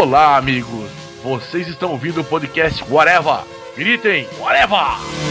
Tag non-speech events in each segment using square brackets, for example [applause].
Olá, amigos. Vocês estão ouvindo o podcast Whatever. Gritem, Whatever!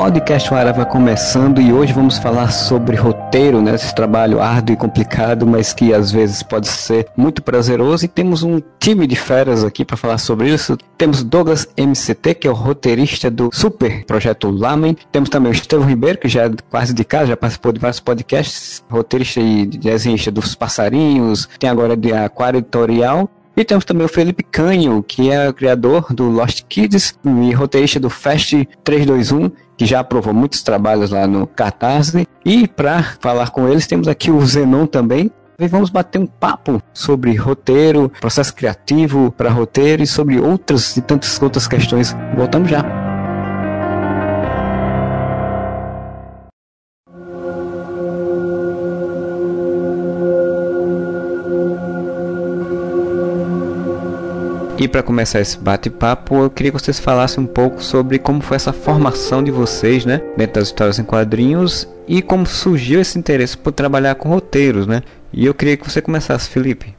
Podcast Wara vai começando e hoje vamos falar sobre roteiro, né? Esse trabalho árduo e complicado, mas que às vezes pode ser muito prazeroso. E temos um time de feras aqui para falar sobre isso. Temos Douglas MCT, que é o roteirista do super projeto Lamen. Temos também o Estevão Ribeiro, que já é quase de casa, já participou de vários podcasts, roteirista e desenhista dos passarinhos, tem agora de Aquário Editorial. E temos também o Felipe Canho, que é criador do Lost Kids e roteirista do Fast 321 que já aprovou muitos trabalhos lá no Catarse. E para falar com eles, temos aqui o Zenon também. E vamos bater um papo sobre roteiro, processo criativo para roteiro e sobre outras e tantas outras questões. Voltamos já. E para começar esse bate-papo, eu queria que vocês falassem um pouco sobre como foi essa formação de vocês, né, dentro das histórias em quadrinhos e como surgiu esse interesse por trabalhar com roteiros, né? E eu queria que você começasse, Felipe.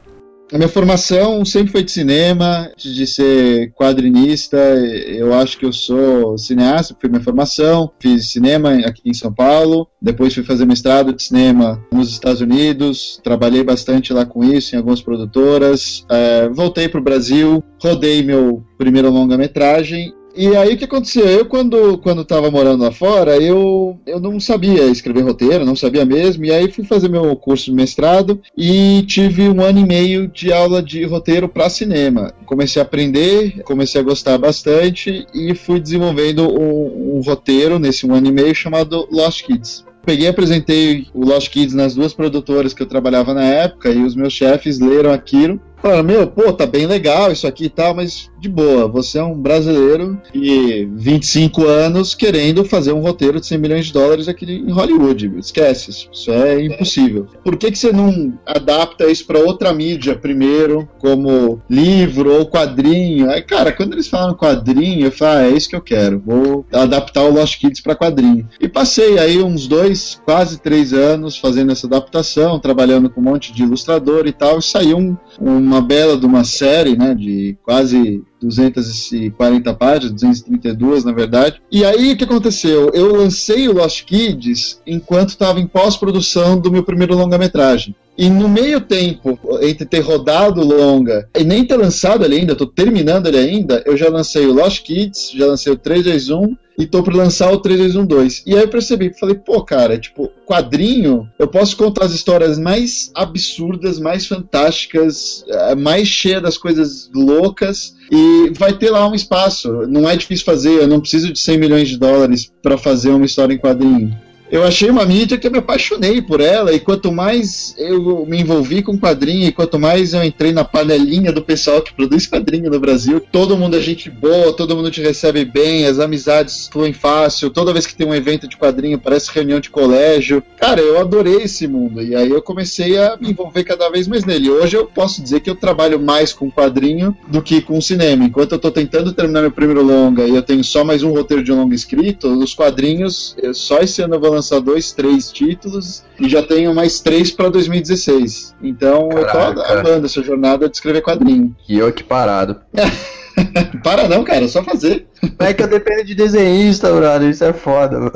A minha formação sempre foi de cinema, antes de ser quadrinista, eu acho que eu sou cineasta, foi minha formação. Fiz cinema aqui em São Paulo, depois fui fazer mestrado de cinema nos Estados Unidos, trabalhei bastante lá com isso em algumas produtoras. É, voltei para o Brasil, rodei meu primeiro longa-metragem e aí o que aconteceu? Eu, quando, quando tava morando lá fora, eu, eu não sabia escrever roteiro, não sabia mesmo, e aí fui fazer meu curso de mestrado e tive um ano e meio de aula de roteiro para cinema. Comecei a aprender, comecei a gostar bastante e fui desenvolvendo um, um roteiro nesse um ano e meio chamado Lost Kids. Peguei e apresentei o Lost Kids nas duas produtoras que eu trabalhava na época e os meus chefes leram aquilo Falaram, meu, pô, tá bem legal isso aqui e tal, mas de boa, você é um brasileiro e 25 anos querendo fazer um roteiro de 100 milhões de dólares aqui em Hollywood. Esquece, isso é impossível. Por que, que você não adapta isso para outra mídia primeiro, como livro ou quadrinho? Aí, cara, quando eles falam quadrinho, eu falo, ah, é isso que eu quero, vou adaptar o Lost Kids para quadrinho. E passei aí uns dois, quase três anos fazendo essa adaptação, trabalhando com um monte de ilustrador e tal, e saiu um, um uma bela de uma série, né, de quase 240 páginas, 232 na verdade. E aí o que aconteceu? Eu lancei o Lost Kids enquanto estava em pós-produção do meu primeiro longa-metragem. E no meio tempo, entre ter rodado longa e nem ter lançado ele ainda, tô terminando ele ainda, eu já lancei o Lost Kids, já lancei o 321 e tô para lançar o 3212. E aí eu percebi, falei, pô, cara, tipo, quadrinho, eu posso contar as histórias mais absurdas, mais fantásticas, eh, mais cheias das coisas loucas e vai ter lá um espaço. Não é difícil fazer, eu não preciso de 100 milhões de dólares para fazer uma história em quadrinho eu achei uma mídia que eu me apaixonei por ela, e quanto mais eu me envolvi com quadrinho, e quanto mais eu entrei na panelinha do pessoal que produz quadrinho no Brasil, todo mundo é gente boa, todo mundo te recebe bem, as amizades fluem fácil, toda vez que tem um evento de quadrinho parece reunião de colégio. Cara, eu adorei esse mundo, e aí eu comecei a me envolver cada vez mais nele. Hoje eu posso dizer que eu trabalho mais com quadrinho do que com cinema. Enquanto eu tô tentando terminar meu primeiro longa e eu tenho só mais um roteiro de um longa escrito, os quadrinhos, só esse ano eu vou lançar lançar dois, três títulos e já tenho mais três para 2016. Então Caraca. eu tô amando essa jornada de escrever quadrinho. [laughs] E eu que parado. [laughs] Para não, cara, é só fazer. É que eu dependo de desenhista, brother, isso é foda, mano.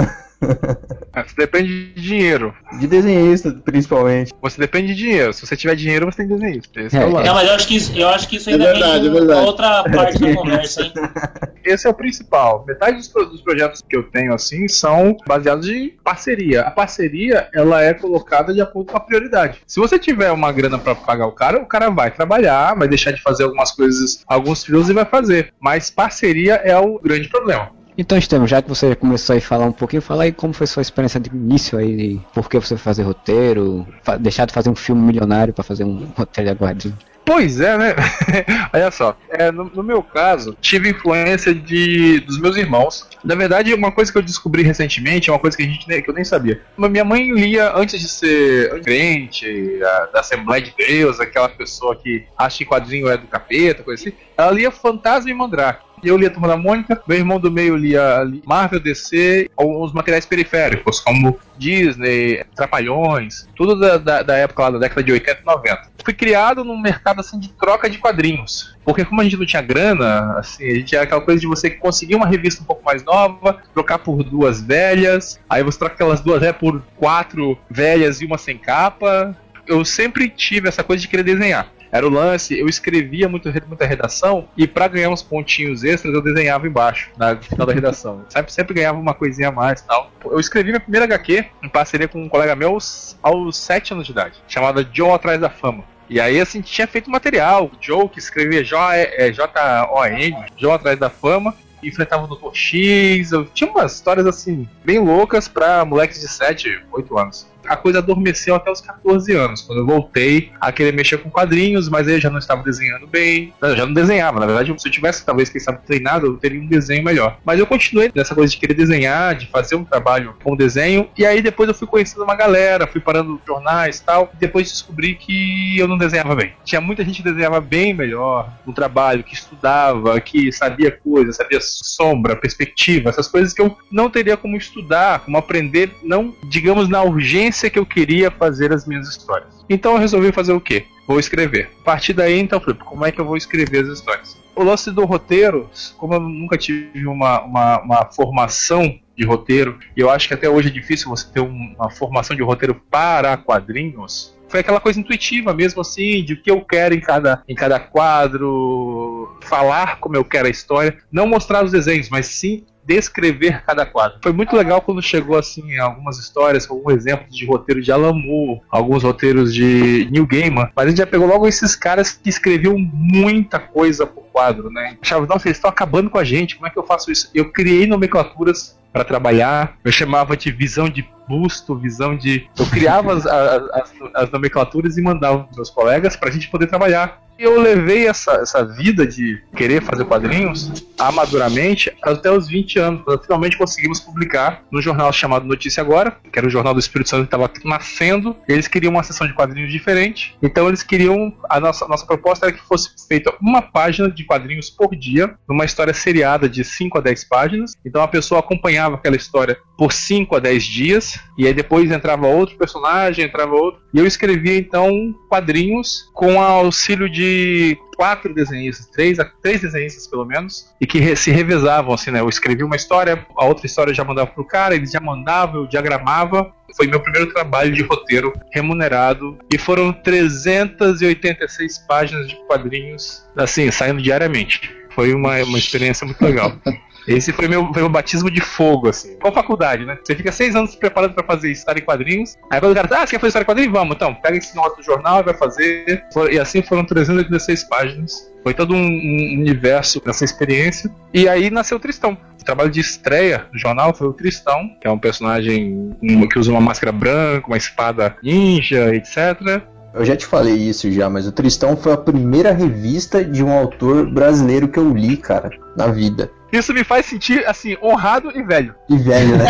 É, você depende de dinheiro. De desenhista, principalmente. Você depende de dinheiro. Se você tiver dinheiro, você tem desenhista. Esse é, é o Não, mas eu acho que isso, eu acho que isso ainda é verdade, é outra parte da conversa, hein? [laughs] Esse é o principal. Metade dos, dos, projetos que eu tenho, assim, são baseados em parceria. A parceria, ela é colocada de acordo com a prioridade. Se você tiver uma grana para pagar o cara, o cara vai trabalhar, vai deixar de fazer algumas coisas, alguns filhos e vai fazer. Mas parceria é o grande problema. Então, Estevam, já que você começou a falar um pouquinho, fala aí como foi sua experiência de início aí, de por que você foi fazer roteiro, deixar de fazer um filme milionário para fazer um roteiro de aguardinho. Pois é, né? [laughs] Olha só, é, no, no, meu caso, tive influência de dos meus irmãos. Na verdade, uma coisa que eu descobri recentemente, é uma coisa que, a gente, que eu nem sabia. Minha mãe lia antes de ser crente, a, da Assembleia de Deus, aquela pessoa que acha que quadrinho é do capeta, coisa assim. Ela lia Fantasma e Mandrake. Eu lia Turma da Mônica, meu irmão do meio lia Marvel, DC, alguns materiais periféricos, como Disney, Trapalhões, tudo da, da, da, época lá da década de 80 e 90. Fui criado num mercado assim de troca de quadrinhos. Porque como a gente não tinha grana, assim, a gente era aquela coisa de você conseguir uma revista um pouco mais nova, trocar por duas velhas, aí você troca aquelas duas velhas por quatro velhas e uma sem capa. Eu sempre tive essa coisa de querer desenhar. Era o lance, eu escrevia muito, muita redação e para ganhar uns pontinhos extras eu desenhava embaixo, na final da redação. Sempre, sempre ganhava uma coisinha a mais tal. Eu escrevi minha primeira HQ em parceria com um colega meu aos, aos 7 anos de idade, chamada Joe Atrás da Fama. E aí, assim, tinha feito material. Joe, que escrevia J-O-N, Joe Atrás da Fama, enfrentava o Dr. X. Eu tinha umas histórias, assim, bem loucas pra moleques de 7, 8 anos a coisa adormeceu até os 14 anos, quando eu voltei a querer mexer com quadrinhos, mas eu já não estava desenhando bem. Eu já não desenhava, na verdade, se eu tivesse talvez, quem sabe, treinado, eu teria um desenho melhor. Mas eu continuei nessa coisa de querer desenhar, de fazer um trabalho com desenho, e aí depois eu fui conhecendo uma galera, fui parando jornais tal, e depois descobri que eu não desenhava bem. Tinha muita gente que desenhava bem melhor no trabalho, que estudava, que sabia coisas, sabia sombra, perspectiva, essas coisas que eu não teria como estudar, como aprender, não, digamos, na urgência que eu queria fazer as minhas histórias. Então eu resolvi fazer o quê? Vou escrever. A partir daí, então, falei, como é que eu vou escrever as histórias? O lance do roteiro, como eu nunca tive uma, uma, uma formação de roteiro, e eu acho que até hoje é difícil você ter uma formação de roteiro para quadrinhos, foi aquela coisa intuitiva mesmo assim, de o que eu quero em cada, em cada quadro, falar como eu quero a história, não mostrar os desenhos, mas sim descrever cada quadro. Foi muito legal quando chegou assim algumas histórias, alguns exemplos de roteiro de Alan Moore, alguns roteiros de New Gaiman, mas a gente já pegou logo esses caras que escreviam muita coisa por quadro, né? Achava, nossa, eles estão acabando com a gente, como é que eu faço isso? Eu criei nomenclaturas para trabalhar. Eu chamava de visão de busto, visão de. Eu criava as, as, as nomenclaturas e mandava para meus colegas para a gente poder trabalhar eu levei essa, essa vida de querer fazer quadrinhos amaduramente até os 20 anos, finalmente conseguimos publicar no jornal chamado Notícia Agora, que era o jornal do Espírito Santo que estava nascendo. Eles queriam uma sessão de quadrinhos diferente, então eles queriam. A nossa, nossa proposta era que fosse feita uma página de quadrinhos por dia, numa história seriada de 5 a 10 páginas. Então a pessoa acompanhava aquela história por 5 a 10 dias, e aí depois entrava outro personagem, entrava outro. E eu escrevia então quadrinhos com auxílio de quatro desenhistas, três, três desenhistas pelo menos, e que se revezavam, assim, né? Eu escrevia uma história, a outra história eu já mandava pro cara, eles já mandavam, eu diagramava. Foi meu primeiro trabalho de roteiro remunerado e foram 386 páginas de quadrinhos, assim, saindo diariamente. Foi uma, uma experiência muito legal. [laughs] Esse foi meu, foi meu batismo de fogo, assim. Com faculdade, né? Você fica seis anos se preparando para fazer história em quadrinhos. Aí quando o cara, ah, você quer fazer história em quadrinhos? Vamos, então, pega esse nota do jornal e vai fazer. E assim foram 386 páginas. Foi todo um, um universo dessa experiência. E aí nasceu o Tristão. O trabalho de estreia do jornal foi o Tristão, que é um personagem que usa uma máscara branca, uma espada ninja, etc. Eu já te falei isso já, mas o Tristão foi a primeira revista de um autor brasileiro que eu li, cara, na vida. Isso me faz sentir, assim, honrado e velho. E velho, né?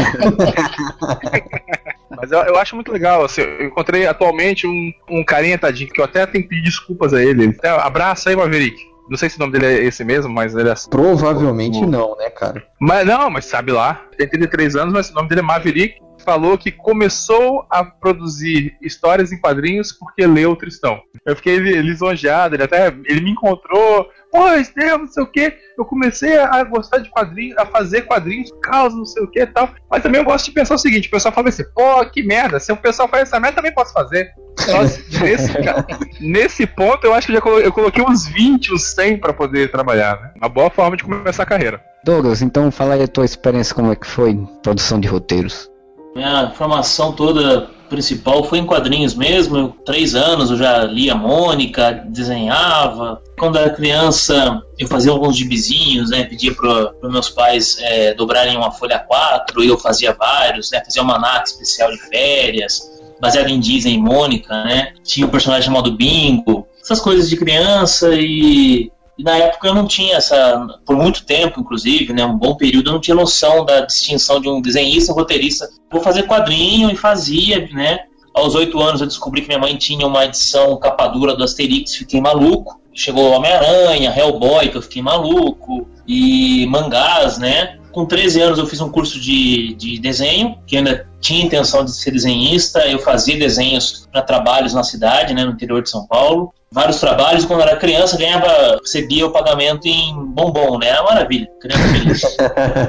[laughs] Mas eu, eu, acho muito legal. Assim, eu encontrei atualmente um, um carinha, tadinho, que eu até tenho que pedir desculpas a ele. Até, abraça aí, Maverick. Não sei se o nome dele é esse mesmo, mas ele é. Provavelmente o... não, né, cara? Mas não, mas sabe lá. Tem 33 anos, mas o nome dele é Maverick falou que começou a produzir histórias em quadrinhos porque leu o Tristão. Eu fiquei lisonjeado, ele até ele me encontrou, pô, Estevam, não sei o que. Eu comecei a gostar de quadrinhos, a fazer quadrinhos causa, não sei o que e tal. Mas também eu gosto de pensar o seguinte: o pessoal fala assim, pô, que merda, se o pessoal faz essa merda, também posso fazer. Nossa, [laughs] nesse, nesse ponto, eu acho que eu, já eu coloquei uns 20, uns 100 para poder trabalhar. Né? Uma boa forma de começar a carreira. Douglas, então fala aí a tua experiência, como é que foi produção de roteiros. Minha formação toda principal foi em quadrinhos mesmo. Eu, três anos eu já lia Mônica, desenhava. Quando era criança, eu fazia alguns gibizinhos, né? Pedia para meus pais é, dobrarem uma folha 4 e eu fazia vários, né? Fazia uma NAC especial de férias, baseado em Disney e Mônica, né? Tinha um personagem chamado Bingo, essas coisas de criança e, e na época eu não tinha essa, por muito tempo, inclusive, né, um bom período, eu não tinha noção da distinção de um desenhista roteirista. Vou fazer quadrinho e fazia, né? Aos oito anos eu descobri que minha mãe tinha uma edição capa dura do Asterix, fiquei maluco. Chegou Homem-Aranha, Hellboy, que eu fiquei maluco, e mangás, né? Com 13 anos eu fiz um curso de, de desenho, que ainda tinha intenção de ser desenhista, eu fazia desenhos para trabalhos na cidade, né, no interior de São Paulo. Vários trabalhos, quando era criança, ganhava, recebia o pagamento em bombom, né? Era maravilha. Criança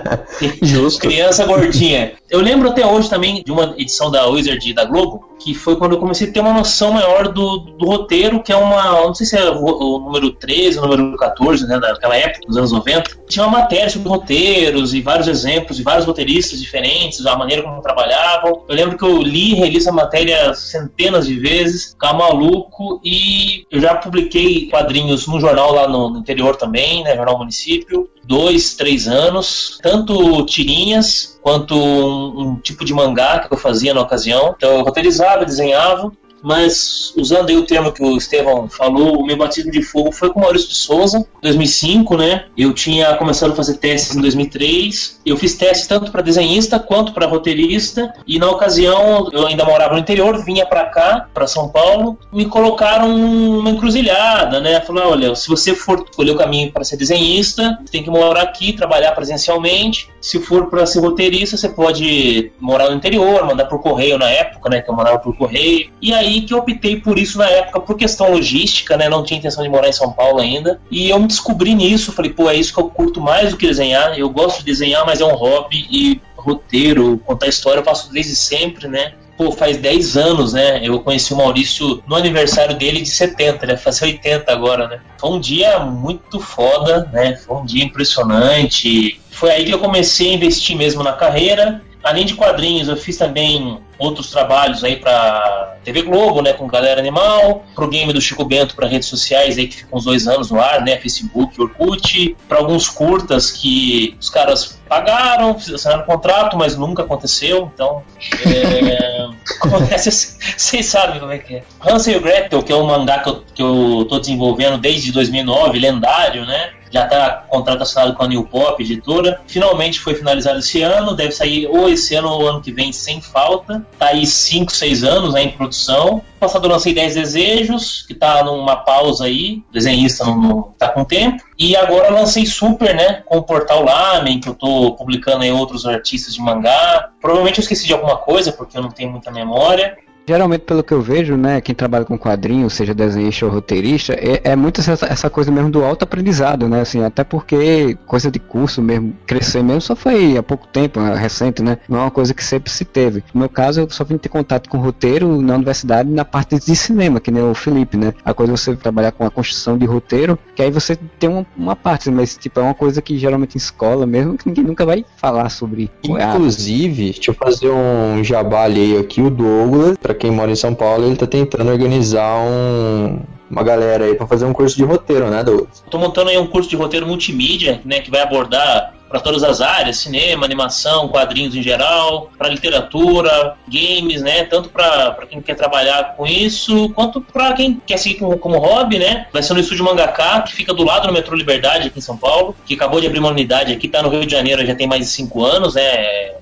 [laughs] Justo. Criança gordinha. Eu lembro até hoje também de uma edição da Wizard da Globo, que foi quando eu comecei a ter uma noção maior do, do roteiro, que é uma. Não sei se é o, o número 13, o número 14, né? Daquela época, dos anos 90. Tinha uma matéria sobre roteiros e vários exemplos de vários roteiristas diferentes, a maneira como trabalhar eu lembro que eu li e reli essa matéria centenas de vezes, ficava maluco, e eu já publiquei quadrinhos no jornal lá no, no interior também, né, Jornal Município, dois, três anos, tanto tirinhas quanto um, um, tipo de mangá que eu fazia na ocasião. Então eu roteirizava, desenhava, mas usando o termo que o Estevão falou, o meu batismo de fogo foi com Maurício de Souza, 2005, né? Eu tinha começado a fazer testes em 2003. Eu fiz testes tanto para desenhista quanto para roteirista, e na ocasião eu ainda morava no interior, vinha para cá, para São Paulo, me colocaram uma encruzilhada, né? Falaram: olha, se você for escolher o caminho para ser desenhista, tem que morar aqui, trabalhar presencialmente. Se for para ser roteirista, você pode morar no interior, mandar por correio na época, né? Que eu mandava por correio. E aí aí que eu optei por isso na época, por questão logística, né? Não tinha intenção de morar em São Paulo ainda. E eu me descobri nisso, falei, pô, é isso que eu curto mais do que desenhar. Eu gosto de desenhar, mas é um hobby e roteiro, contar história eu faço desde sempre, né? pô, faz 10 anos, né? Eu conheci o Maurício no aniversário dele de 70, ele vai fazer 80 agora, né? Foi um dia muito foda, né? Foi um dia impressionante. Foi aí que eu comecei a investir mesmo na carreira. Além de quadrinhos, eu fiz também outros trabalhos aí para TV Globo, né, com Galera Animal, pro game do Chico Bento para redes sociais aí que ficam uns dois anos no ar, né, Facebook, Orkut, para alguns curtas que os caras pagaram, assinaram contrato, mas nunca aconteceu, então é, [laughs] vocês sabem como é que é. Hansel e Gretel, que é um mangá que eu, que eu tô desenvolvendo desde 2009, lendário, né, já está contrato assinado com a New Pop, editora. Finalmente foi finalizado esse ano, deve sair ou esse ano ou ano que vem sem falta. Tá aí 5, 6 anos né, em produção. Passado lancei 10 desejos, que tá numa pausa aí, o desenhista não, não tá com tempo. E agora lancei Super, né, com o portal Lamen, que eu tô publicando aí outros artistas de mangá. Provavelmente eu esqueci de alguma coisa, porque eu não tenho muita memória. Geralmente, pelo que eu vejo, né, quem trabalha com quadrinhos, seja desenhista ou roteirista, é, é muito essa, essa, coisa mesmo do autoaprendizado, né, assim, até porque coisa de curso mesmo, crescer mesmo só foi há pouco tempo, né, recente, né, não é uma coisa que sempre se teve. No meu caso, eu só vim ter contato com roteiro na universidade na parte de cinema, que nem o Felipe, né, a coisa é você trabalhar com a construção de roteiro, que aí você tem uma, uma parte, mas, tipo, é uma coisa que geralmente em escola mesmo, que ninguém nunca vai falar sobre. Inclusive, deixa eu fazer um jabá aqui, o Douglas, pra quem mora em São Paulo, ele tá tentando organizar um, uma galera aí para fazer um curso de roteiro, né, Douglas? Tô montando aí um curso de roteiro multimídia, né, que vai abordar para todas as áreas, cinema, animação, quadrinhos em geral, para literatura, games, né? Tanto para quem quer trabalhar com isso, quanto para quem quer seguir como, como, hobby, né? Vai ser no estúdio Mangaká, que fica do lado do metrô Liberdade aqui em São Paulo, que acabou de abrir uma unidade aqui, tá no Rio de Janeiro já tem mais de cinco anos, né?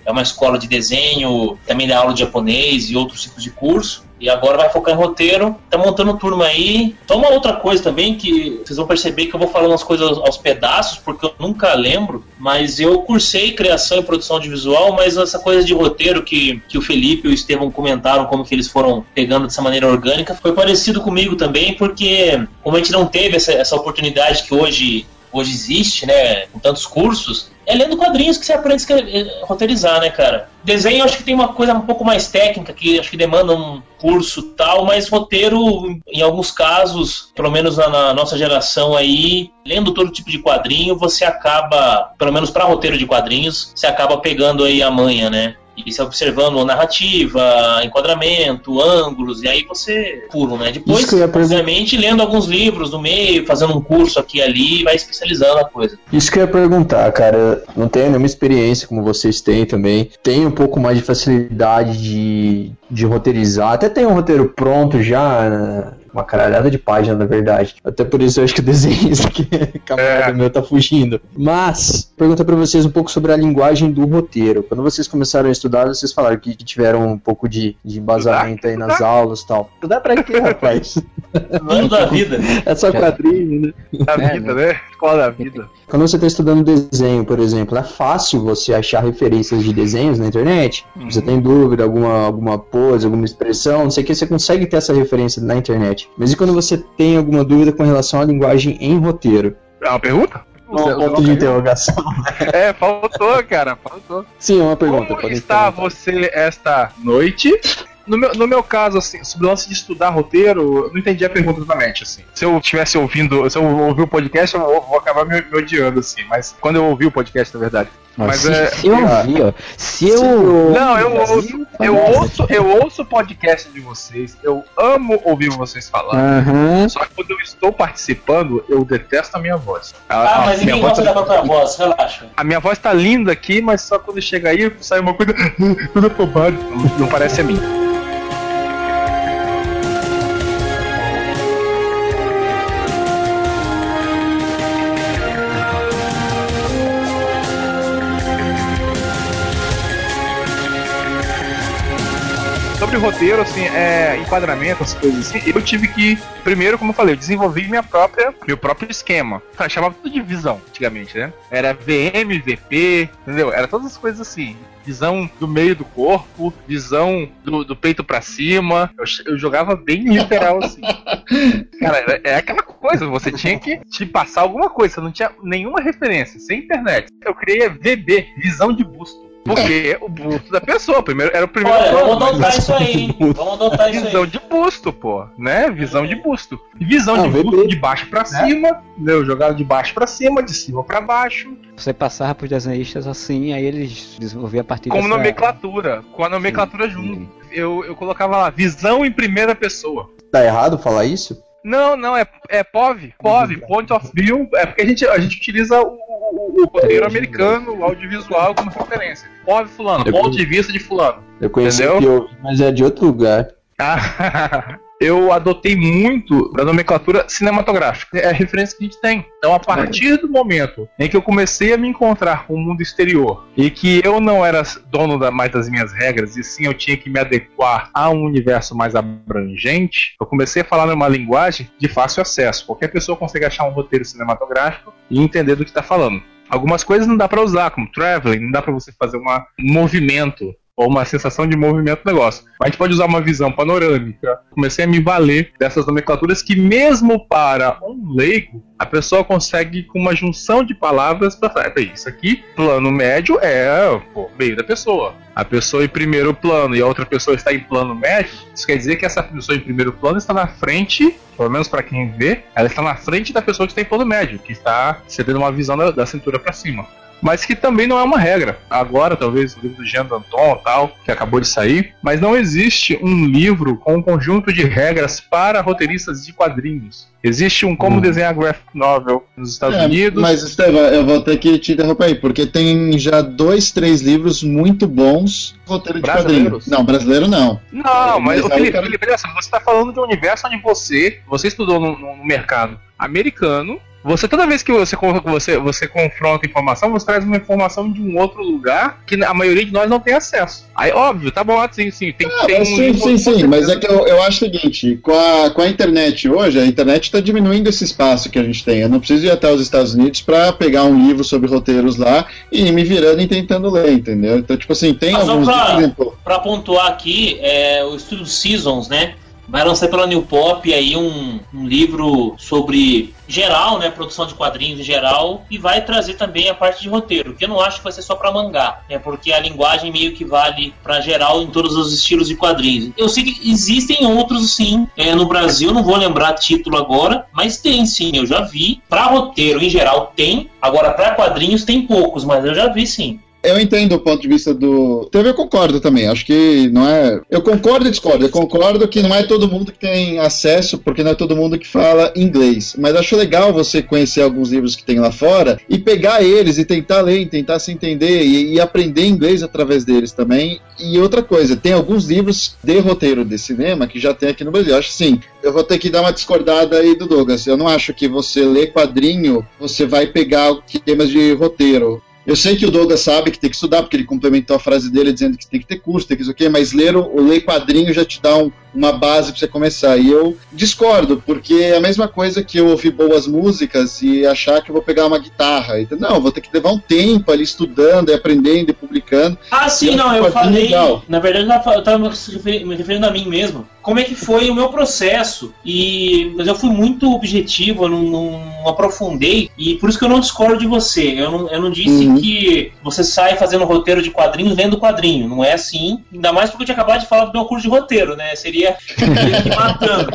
É uma escola de desenho, também dá aula de japonês e outros tipos de curso. E agora vai focar em roteiro. Tá montando turma aí. Então, uma outra coisa também que vocês vão perceber que eu vou falando as coisas aos pedaços, porque eu nunca lembro. Mas eu cursei criação e produção de visual, mas essa coisa de roteiro que, que o Felipe e o Estevão comentaram, como que eles foram pegando dessa maneira orgânica, foi parecido comigo também, porque como a gente não teve essa, essa oportunidade que hoje hoje existe, né, com tantos cursos, é lendo quadrinhos que você aprende a eh, roteirizar, né, cara? Desenho acho que tem uma coisa um pouco mais técnica, que acho que demanda um curso tal, mas roteiro, em alguns casos, pelo menos na, na nossa geração aí, lendo todo tipo de quadrinho, você acaba, pelo menos para roteiro de quadrinhos, você acaba pegando aí a manha, né? E você observando narrativa, enquadramento, ângulos, e aí você pula, né? Depois, obviamente, lendo alguns livros no meio, fazendo um curso aqui e ali, vai especializando a coisa. Isso que eu ia perguntar, cara. Não tenho nenhuma experiência como vocês têm também. Tenho um pouco mais de facilidade de, de roteirizar. Até tem um roteiro pronto já, né? Uma caralhada de página, na verdade. Até por isso eu acho que o desenhista [laughs] que camarada É. meu tá fugindo. Mas, pergunta pra vocês um pouco sobre a linguagem do roteiro. Quando vocês começaram a estudar, vocês falaram que tiveram um pouco de, de embasamento aí nas aulas e tal. Estudar pra quê, [laughs] rapaz? Ano da vida. É só quadrinho, né? Da É, vida, né? Escola da vida. Quando você está estudando desenho, por exemplo, é fácil você achar referências de desenhos na internet? Você tem dúvida, alguma, alguma pose, alguma expressão, não sei o que, você consegue ter essa referência na internet. Mas e quando você tem alguma dúvida com relação à linguagem em roteiro? É uma pergunta? Um ponto de interrogação. É, faltou, cara, faltou. Sim, é uma pergunta. Como está perguntar. você esta noite? No meu, no meu caso, assim, sobre o lance de estudar roteiro, eu não entendi a pergunta totalmente, assim. Se eu estivesse ouvindo, se eu ouvir o podcast, eu vou, vou acabar me, me odiando, assim. Mas quando eu ouvi o podcast, na verdade. Mas se, é- se eu ouvir, ó. Se eu. Não, eu ouço, eu ouço, eu ouço o podcast de vocês, eu amo ouvir vocês falar. Aham. Só que quando eu estou participando, eu detesto a minha voz. A, Ah, a mas minha ninguém voz gosta tá- da própria voz, relaxa. a minha voz tá linda aqui, mas só quando chega aí sai uma coisa [laughs] toda afobada. Não, não parece a mim. Roteiro, assim, é, enquadramento, as coisas assim, eu tive que, primeiro, como eu falei, eu desenvolvi minha própria, meu próprio esquema. Ah, Chamava tudo de visão, antigamente, né? Era VM, VP, entendeu? Era todas as coisas assim. Visão do meio do corpo, visão do, do peito pra cima. Eu, eu jogava bem literal, assim. [laughs] Cara, é, é aquela coisa, você tinha que te passar alguma coisa, você não tinha nenhuma referência, sem internet. Eu criei VB, visão de busto. Porque o busto da pessoa, primeiro, era o primeiro Olha, plano, vamos adotar isso aí, hein? Vamos adotar isso Visão aí. de busto, pô, né? Visão de busto. Visão Ah, de busto de baixo pra cima, entendeu? Jogava de baixo pra cima, de cima pra baixo, Você passava pros desenhistas assim, aí eles desenvolviam a partir como dessa... nomenclatura, com a nomenclatura junto. Eu, eu colocava lá, visão em primeira pessoa. Tá errado falar isso? Não, não, é, é POV. POV, Point of View. É porque a gente, a gente utiliza o, o, o roteiro americano, o audiovisual como referência. POV fulano, Eu- ponto de vista de fulano. Eu conheci Entendeu? o que eu, mas é de outro lugar. Ah, [laughs] eu adotei muito da nomenclatura cinematográfica. É a referência que a gente tem. Então, a partir do momento em que eu comecei a me encontrar com o mundo exterior e que eu não era dono da- mais das minhas regras, e sim eu tinha que me adequar a um universo mais abrangente, eu comecei a falar numa linguagem de fácil acesso. Qualquer pessoa consegue achar um roteiro cinematográfico e entender do que está falando. Algumas coisas não dá para usar, como traveling, não dá para você fazer uma- um movimento ou uma sensação de movimento do negócio. Mas a gente pode usar uma visão panorâmica. Comecei a me valer dessas nomenclaturas que, mesmo para um leigo, a pessoa consegue, com uma junção de palavras, passar. "Peraí, Isso aqui, plano médio, é pô, meio da pessoa. A pessoa em primeiro plano e a outra pessoa está em plano médio, isso quer dizer que essa pessoa em primeiro plano está na frente, pelo menos para quem vê, ela está na frente da pessoa que está em plano médio, que está cedendo uma visão da, da cintura para cima mas que também não é uma regra. Agora, talvez o livro do Jean Danton tal, que acabou de sair, mas não existe um livro com um conjunto de regras para roteiristas de quadrinhos. Existe um como desenhar graphic novel nos Estados É, Unidos. Mas, Estevam, eu vou ter que te interromper aí, porque tem já dois, três livros muito bons roteiro de Brasileiros? quadrinho. Não, brasileiro não. Não, mas, Mas Felipe, cara- Felipe, olha só, você está falando de um universo onde você, você estudou no- no mercado americano. Você, toda vez que você, você, você confronta informação, você traz uma informação de um outro lugar que a maioria de nós não tem acesso. Aí, óbvio, tá bom, sim, sim. Tem, Ah, tem mas um sim, sim, sim, mas é que eu, eu acho o seguinte, com a, com a internet hoje, a internet está diminuindo esse espaço que a gente tem. Eu não preciso ir até os Estados Unidos para pegar um livro sobre roteiros lá e ir me virando e tentando ler, entendeu? Então, tipo assim, tem Mas só alguns, Pra pontuar aqui, é, o Estúdio Seasons, né? Vai lançar pela New Pop aí um, um livro sobre geral, né? Produção de quadrinhos em geral, e vai trazer também a parte de roteiro, que eu não acho que vai ser só pra mangá, né? Porque a linguagem meio que vale pra geral em todos os estilos de quadrinhos. Eu sei que existem outros sim, é, no Brasil, não vou lembrar título agora, mas tem sim, eu já vi. Pra roteiro em geral tem, agora pra quadrinhos tem poucos, mas eu já vi sim. Eu entendo o ponto de vista do. TV eu concordo também. Acho que não é. Eu concordo e discordo. Eu concordo que não é todo mundo que tem acesso, porque não é todo mundo que fala inglês. Mas acho legal você conhecer alguns livros que tem lá fora e pegar eles e tentar ler, tentar se entender e, e aprender inglês através deles também. E outra coisa, tem alguns livros de roteiro de cinema que já tem aqui no Brasil. Eu acho sim. Eu vou ter que dar uma discordada aí do Douglas. Eu não acho que você lê quadrinho, você vai pegar temas de roteiro. Eu sei que o Douglas sabe que tem que estudar, porque ele complementou a frase dele dizendo que tem que ter curso, tem que isso aqui, mas ler o, ler quadrinho já te dá um, uma base para você começar. E eu discordo, porque é a mesma coisa que eu ouvir boas músicas e achar que eu vou pegar uma guitarra. Então, não, vou ter que levar um tempo ali estudando, e aprendendo e publicando. Ah, sim, não, eu falei. Legal. Na verdade, eu estava me referindo a mim mesmo. Como é que foi o meu processo? E mas eu fui muito objetivo, eu não, não aprofundei, e por isso que eu não discordo de você. Eu não, eu não disse uhum. que você sai fazendo roteiro de quadrinhos lendo quadrinho. Não é assim. Ainda mais porque eu tinha acabado de falar do meu curso de roteiro, né? Seria ia, matando.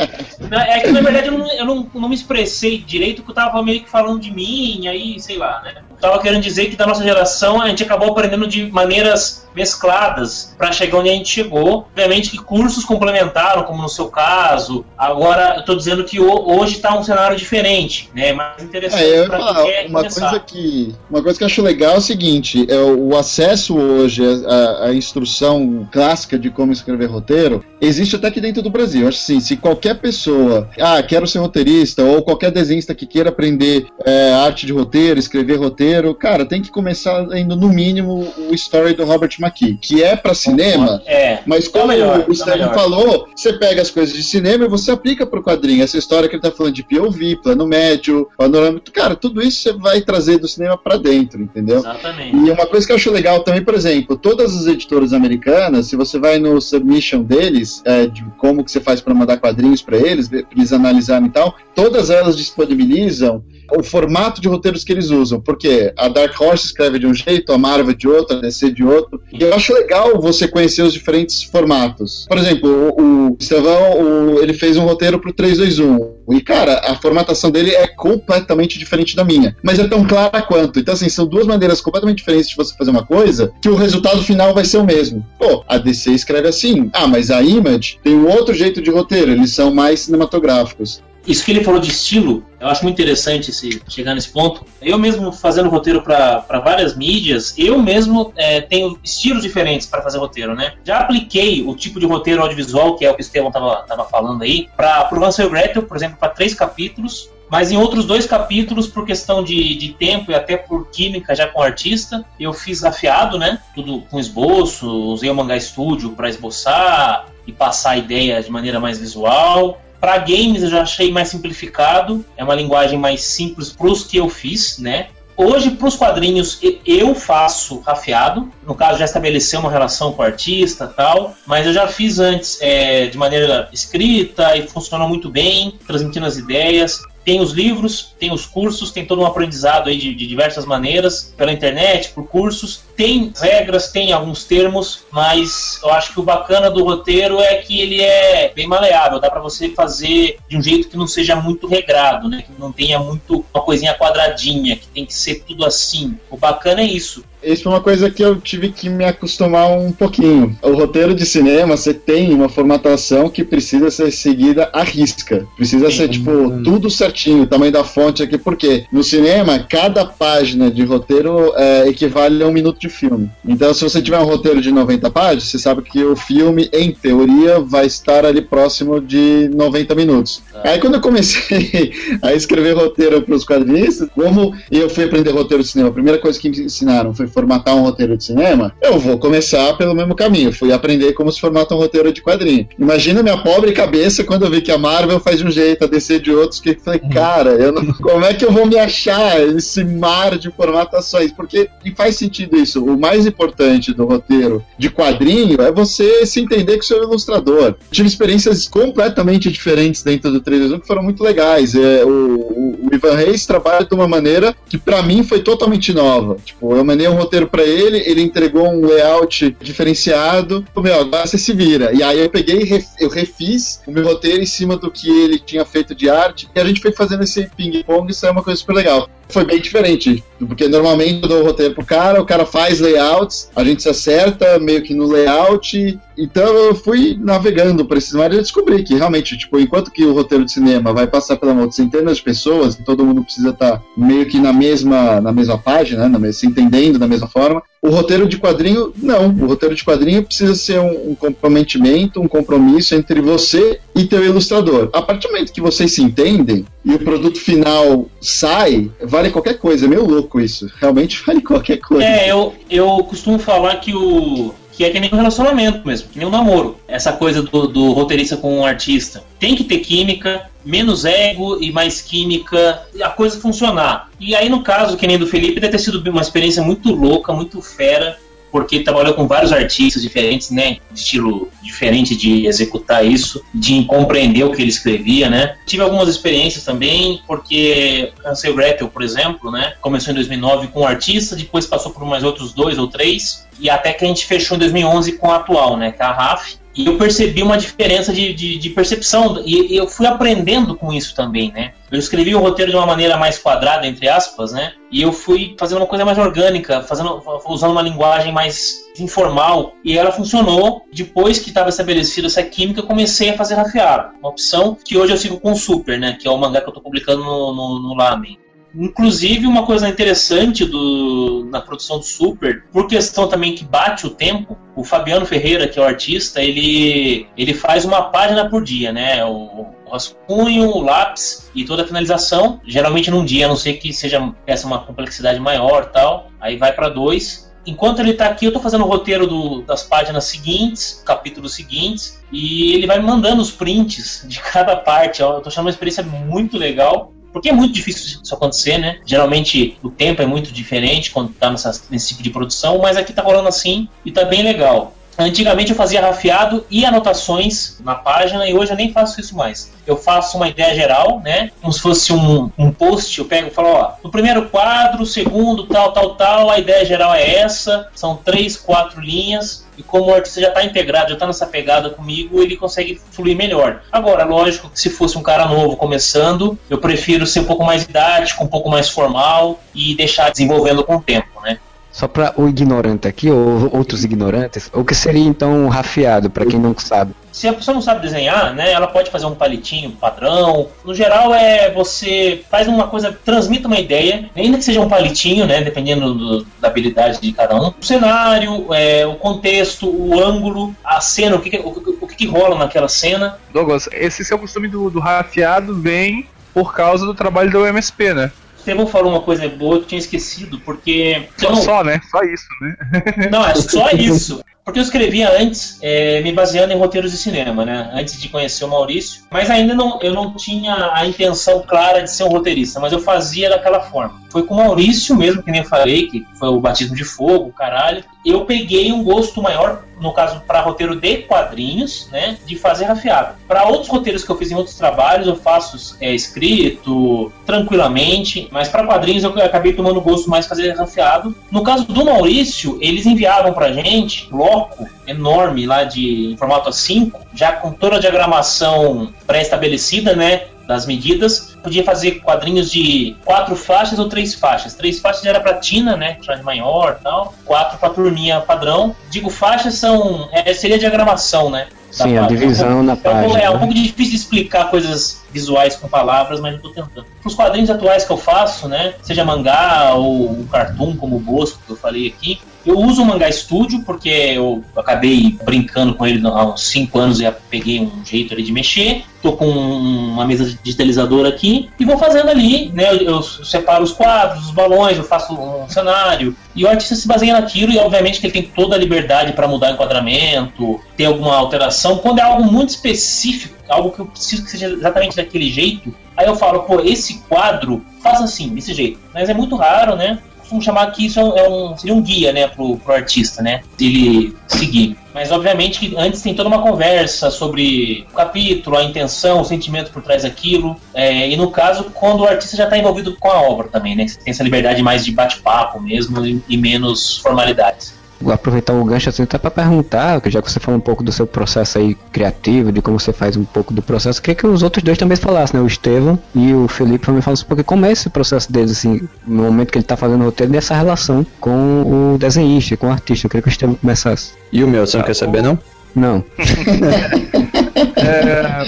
É que na verdade eu, não, eu não, não, me expressei direito, porque eu tava meio que falando de mim, aí, sei lá, né? Eu tava querendo dizer que da nossa geração a gente acabou aprendendo de maneiras mescladas para chegar onde a gente chegou. Obviamente que cursos complementaram, como no seu caso. Agora, eu tô dizendo que hoje está um cenário diferente, né? Mais interessante é, para falar, uma coisa que Uma coisa que eu acho legal é o seguinte: é o acesso hoje à, à instrução clássica de como escrever roteiro existe até aqui dentro do Brasil. Acho assim, se qualquer pessoa, ah, quero ser roteirista, ou qualquer desenhista que queira aprender é, arte de roteiro, escrever roteiro, cara, tem que começar indo no mínimo o story do Robert McKee, que é para cinema, é, mas como melhor, o Stanley falou, você pega as coisas de cinema e você aplica pro quadrinho. Essa história que ele tá falando de POV, plano médio, panorama, cara, tudo isso você vai trazer do cinema para dentro, entendeu? Exatamente. E uma coisa que eu acho legal também, por exemplo, todas as editoras americanas, se você vai no submission deles, é, de como que você faz para mandar quadrinhos para eles, para eles analisarem e tal, todas elas disponibilizam o formato de roteiros que eles usam, porque a Dark Horse escreve de um jeito, a Marvel de outro, a DC de outro, e eu acho legal você conhecer os diferentes formatos. Por exemplo, o, Estevão, ele fez um roteiro pro 321, e cara, a formatação dele é completamente diferente da minha, mas é tão clara quanto. Então, assim, são duas maneiras completamente diferentes de você fazer uma coisa, que o resultado final vai ser o mesmo. Pô, a DC escreve assim, ah, mas a Image tem um outro jeito de roteiro, eles são mais cinematográficos. Isso que ele falou de estilo, eu acho muito interessante esse, chegar nesse ponto. Eu mesmo fazendo roteiro para várias mídias, eu mesmo é, tenho estilos diferentes para fazer roteiro, né? Já apliquei o tipo de roteiro audiovisual, que é o que o Estevão tava, tava falando aí, para o Hansel Gretel, por exemplo, para três capítulos, mas em outros dois capítulos, por questão de, de tempo e até por química já com o artista, eu fiz afiado, né? Tudo com esboço, usei o Mangá Studio para esboçar e passar a ideia de maneira mais visual. Para games eu já achei mais simplificado, é uma linguagem mais simples para os que eu fiz, né? Hoje, para os quadrinhos, eu faço rafiado. No caso, já estabeleceu uma relação com o artista tal. Mas eu já fiz antes é, de maneira escrita e funcionou muito bem, transmitindo as ideias. Tem os livros, tem os cursos, tem todo um aprendizado aí de, de, diversas maneiras, pela internet, por cursos. Tem regras, tem alguns termos, mas eu acho que o bacana do roteiro é que ele é bem maleável, dá para você fazer de um jeito que não seja muito regrado, né? Que não tenha muito uma coisinha quadradinha, que tem que ser tudo assim. O bacana é isso. Isso é uma coisa que eu tive que me acostumar um pouquinho. O roteiro de cinema, você tem uma formatação que precisa ser seguida à risca. Precisa ser, tipo, tudo certinho, o tamanho da fonte aqui, porque no cinema, cada página de roteiro é, equivale a um minuto de filme. Então, se você tiver um roteiro de 90 páginas, você sabe que o filme, em teoria, vai estar ali próximo de 90 minutos. Ah. Aí, quando eu comecei [laughs] a escrever roteiro para os quadrinistas, como eu fui aprender roteiro de cinema, a primeira coisa que me ensinaram foi formatar um roteiro de cinema, eu vou começar pelo mesmo caminho. Fui aprender como se formata um roteiro de quadrinho. Imagina minha pobre cabeça quando eu vi que a Marvel faz de um jeito, a DC de outros, que eu falei, uhum. cara, eu não, como é que eu vou me achar nesse mar de formatações? Porque e faz sentido isso. O mais importante do roteiro de quadrinho é você se entender que você é um ilustrador. tive experiências completamente diferentes dentro do 321 que foram muito legais. É, o, o, o Ivan Reis trabalha de uma maneira que para mim foi totalmente nova. Tipo, eu mandei um roteiro para ele, ele entregou um layout diferenciado. Meu, agora você se vira. E aí eu peguei eu refiz o meu roteiro em cima do que ele tinha feito de arte. E a gente foi fazendo esse ping-pong e saiu uma coisa super legal. Foi bem diferente. Porque normalmente eu dou o roteiro pro cara, o cara faz layouts, a gente se acerta meio que no layout. Então eu fui navegando por esses mares e descobri que realmente, tipo, enquanto que o roteiro de cinema vai passar pela mão de centenas de pessoas, todo mundo precisa estar meio que na mesma, na mesma página, né, se entendendo da mesma forma, o roteiro de quadrinho, não. O roteiro de quadrinho precisa ser um, um comprometimento, um compromisso entre você e teu ilustrador. A partir do momento que vocês se entendem e o produto final sai, vale qualquer coisa. É meio louco isso. Realmente [laughs] vale qualquer coisa. É, eu, eu costumo falar que o. Que é que nem um relacionamento mesmo, que nem um namoro. Essa coisa do, do roteirista com um artista. Tem que ter química, menos ego e mais química, a coisa funcionar. E aí, no caso, que nem do Felipe, deve ter sido uma experiência muito louca, muito fera, porque trabalhou com vários artistas diferentes, né? Estilo diferente de executar isso, de compreender o que ele escrevia, né? Tive algumas experiências também, porque Ansel Gretel, por exemplo, né? Começou em 2009 com um artista, depois passou por mais outros dois ou três, e até que a gente fechou em 2011 com a atual, né? Que é a Raf. E eu percebi uma diferença de, de, de percepção, e, eu fui aprendendo com isso também, né? Eu escrevi o roteiro de uma maneira mais quadrada, entre aspas, né? E eu fui fazendo uma coisa mais orgânica, fazendo, usando uma linguagem mais informal. E ela funcionou. Depois que estava estabelecida essa química, eu comecei a fazer rafiado. Uma opção que hoje eu sigo com o Super, né? Que é o mangá que eu estou publicando no, no, no Lamen. Inclusive, uma coisa interessante do, na produção do Super, por questão também que bate o tempo, o Fabiano Ferreira, que é o artista, ele, ele faz uma página por dia, né? O, o rascunho, o lápis e toda a finalização, geralmente num dia, a não ser que seja essa uma complexidade maior tal, aí vai para dois. Enquanto ele está aqui, eu estou fazendo o roteiro do, das páginas seguintes, capítulos seguintes, e ele vai me mandando os prints de [laughs] cada parte. Eu estou achando uma experiência muito legal. Porque é muito difícil isso acontecer, né? Geralmente o tempo é muito diferente quando tá nessa, nesse tipo de produção, mas aqui tá rolando assim e tá bem legal. Antigamente eu fazia rafiado e anotações na página e hoje eu nem faço isso mais. Eu faço uma ideia geral, né? Como se fosse um, um post, eu pego e falo, ó, no primeiro quadro, segundo, tal, tal, tal, a ideia geral é essa, são três, quatro linhas, e como o artista já está integrado, já está nessa pegada comigo, ele consegue fluir melhor. Agora, lógico que se fosse um cara novo começando, eu prefiro ser um pouco mais didático, um pouco mais formal e deixar desenvolvendo com o tempo, né? Só para o ignorante aqui, ou outros ignorantes, o que seria então um rafiado, para quem não sabe? Se a pessoa não sabe desenhar, né, ela pode fazer um palitinho padrão. No geral, é você faz uma coisa, transmite uma ideia, ainda que seja um palitinho, né, dependendo do, da habilidade de cada um. O cenário, é, o contexto, o ângulo, a cena, o que, o, o que, que rola naquela cena. Douglas, esse seu costume do, do rafiado vem por causa do trabalho do MSP, né? Estevão falou uma coisa boa que eu tinha esquecido, porque. Só, só, né? Só isso, né? [laughs] Não, é só isso. Porque eu escrevia antes, é, me baseando em roteiros de cinema, né? Antes de conhecer o Maurício. Mas ainda não, eu não tinha a intenção clara de ser um roteirista, mas eu fazia daquela forma. Foi com o Maurício mesmo, que nem eu falei, que foi o Batismo de Fogo, caralho. Eu peguei um gosto maior, no caso, para roteiro de quadrinhos, né? De fazer rafiado. Para outros roteiros que eu fiz em outros trabalhos, eu faço é, escrito, tranquilamente. Mas para quadrinhos eu acabei tomando gosto mais fazer rafiado. No caso do Maurício, eles enviavam pra gente bloco enorme lá de em formato A5, já com toda a diagramação pré-estabelecida, né? Das medidas, podia fazer quadrinhos de quatro faixas ou três faixas. Três faixas era pra Tina, né? Traje maior tal. Quatro pra turninha padrão. Digo, faixas são. É, seria diagramação, né? Sim, a divisão na página. É um pouco difícil de explicar coisas visuais com palavras, mas eu tô tentando. Os quadrinhos atuais que eu faço, né? Seja mangá ou um cartoon, como o Bosco, que eu falei aqui, eu uso o Mangá Studio porque eu acabei brincando com ele há uns 5 anos e peguei um jeito ali de mexer. Tô com uma mesa digitalizadora aqui e vou fazendo ali, né? Eu separo os quadros, os balões, eu faço um cenário. E o artista se baseia naquilo e obviamente que ele tem toda a liberdade para mudar o enquadramento, ter alguma alteração. Quando é algo muito específico, algo que eu preciso que seja exatamente daquele jeito, aí eu falo, pô, esse quadro faz assim, desse jeito. Mas é muito raro, né? Costumo chamar que isso é um, seria um guia, né, pro, pro artista, né, ele seguir. Mas obviamente que antes tem toda uma conversa sobre o capítulo, a intenção, o sentimento por trás daquilo. É, e no caso, quando o artista já está envolvido com a obra também, né? Tem essa liberdade mais de bate-papo mesmo e, e menos formalidades. Vou aproveitar o gancho assim até para perguntar, já que você falou um pouco do seu processo aí criativo, de como você faz um pouco do processo, queria que os outros dois também falassem, né? O Estevam e o Felipe também falassem um pouco como é esse processo deles, assim, no momento que ele tá fazendo o roteiro, dessa relação com o desenhista, com o artista. Eu queria que o Estevam começasse. E o meu, você não quer saber, não? Não. [laughs] É,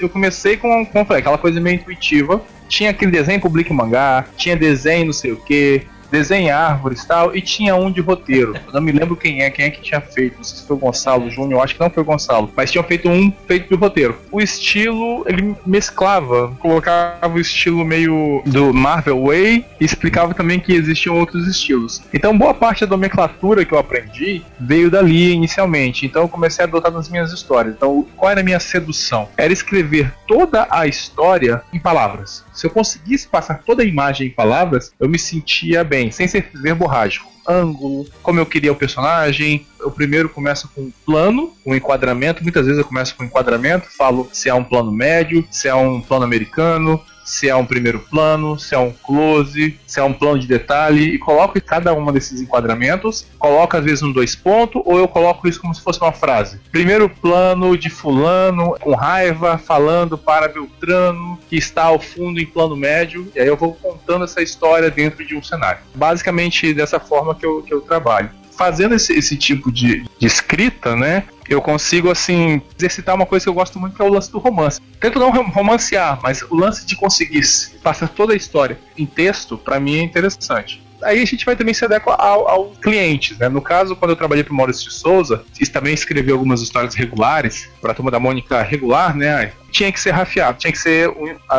eu comecei com, com aquela coisa meio intuitiva. Tinha aquele desenho publique mangá, tinha desenho não sei o que, desenho árvores e tal, e tinha um de roteiro. Eu não me lembro quem é, quem é que tinha feito. Não sei se foi o Gonçalo Júnior, acho que não foi o Gonçalo, mas tinham feito um feito de roteiro. O estilo, ele mesclava, colocava o estilo meio do Marvel Way e explicava também que existiam outros estilos. Então, boa parte da nomenclatura que eu aprendi veio dali inicialmente. Então, eu comecei a adotar nas minhas histórias. Então, qual era a minha sedução? Era escrever toda a história em palavras. Se eu conseguisse passar toda a imagem em palavras, eu me sentia bem, sem ser verborrágico. Ângulo, como eu queria o personagem. Eu primeiro começo com um plano, um enquadramento. Muitas vezes eu começo com um enquadramento, falo se é um plano médio, se é um plano americano, se é um primeiro plano, se é um close, se é um plano de detalhe e coloco em cada uma desses enquadramentos, coloco às vezes um dois pontos ou eu coloco isso como se fosse uma frase. Primeiro plano de fulano com raiva falando para Beltrano que está ao fundo em plano médio e aí eu vou contando essa história dentro de um cenário. Basicamente dessa forma que eu, que eu trabalho fazendo esse, esse tipo de, de, escrita, né, eu consigo, assim, exercitar uma coisa que eu gosto muito, que é o lance do romance. Tento não romancear, mas o lance de conseguir passar toda a história em texto, para mim é interessante aí a gente vai também se adequar ao, ao cliente, né? No caso, quando eu trabalhei para Maurício de Souza, também escrevi algumas histórias regulares para a turma da Mônica regular, né? Tinha que ser rafiado, tinha que ser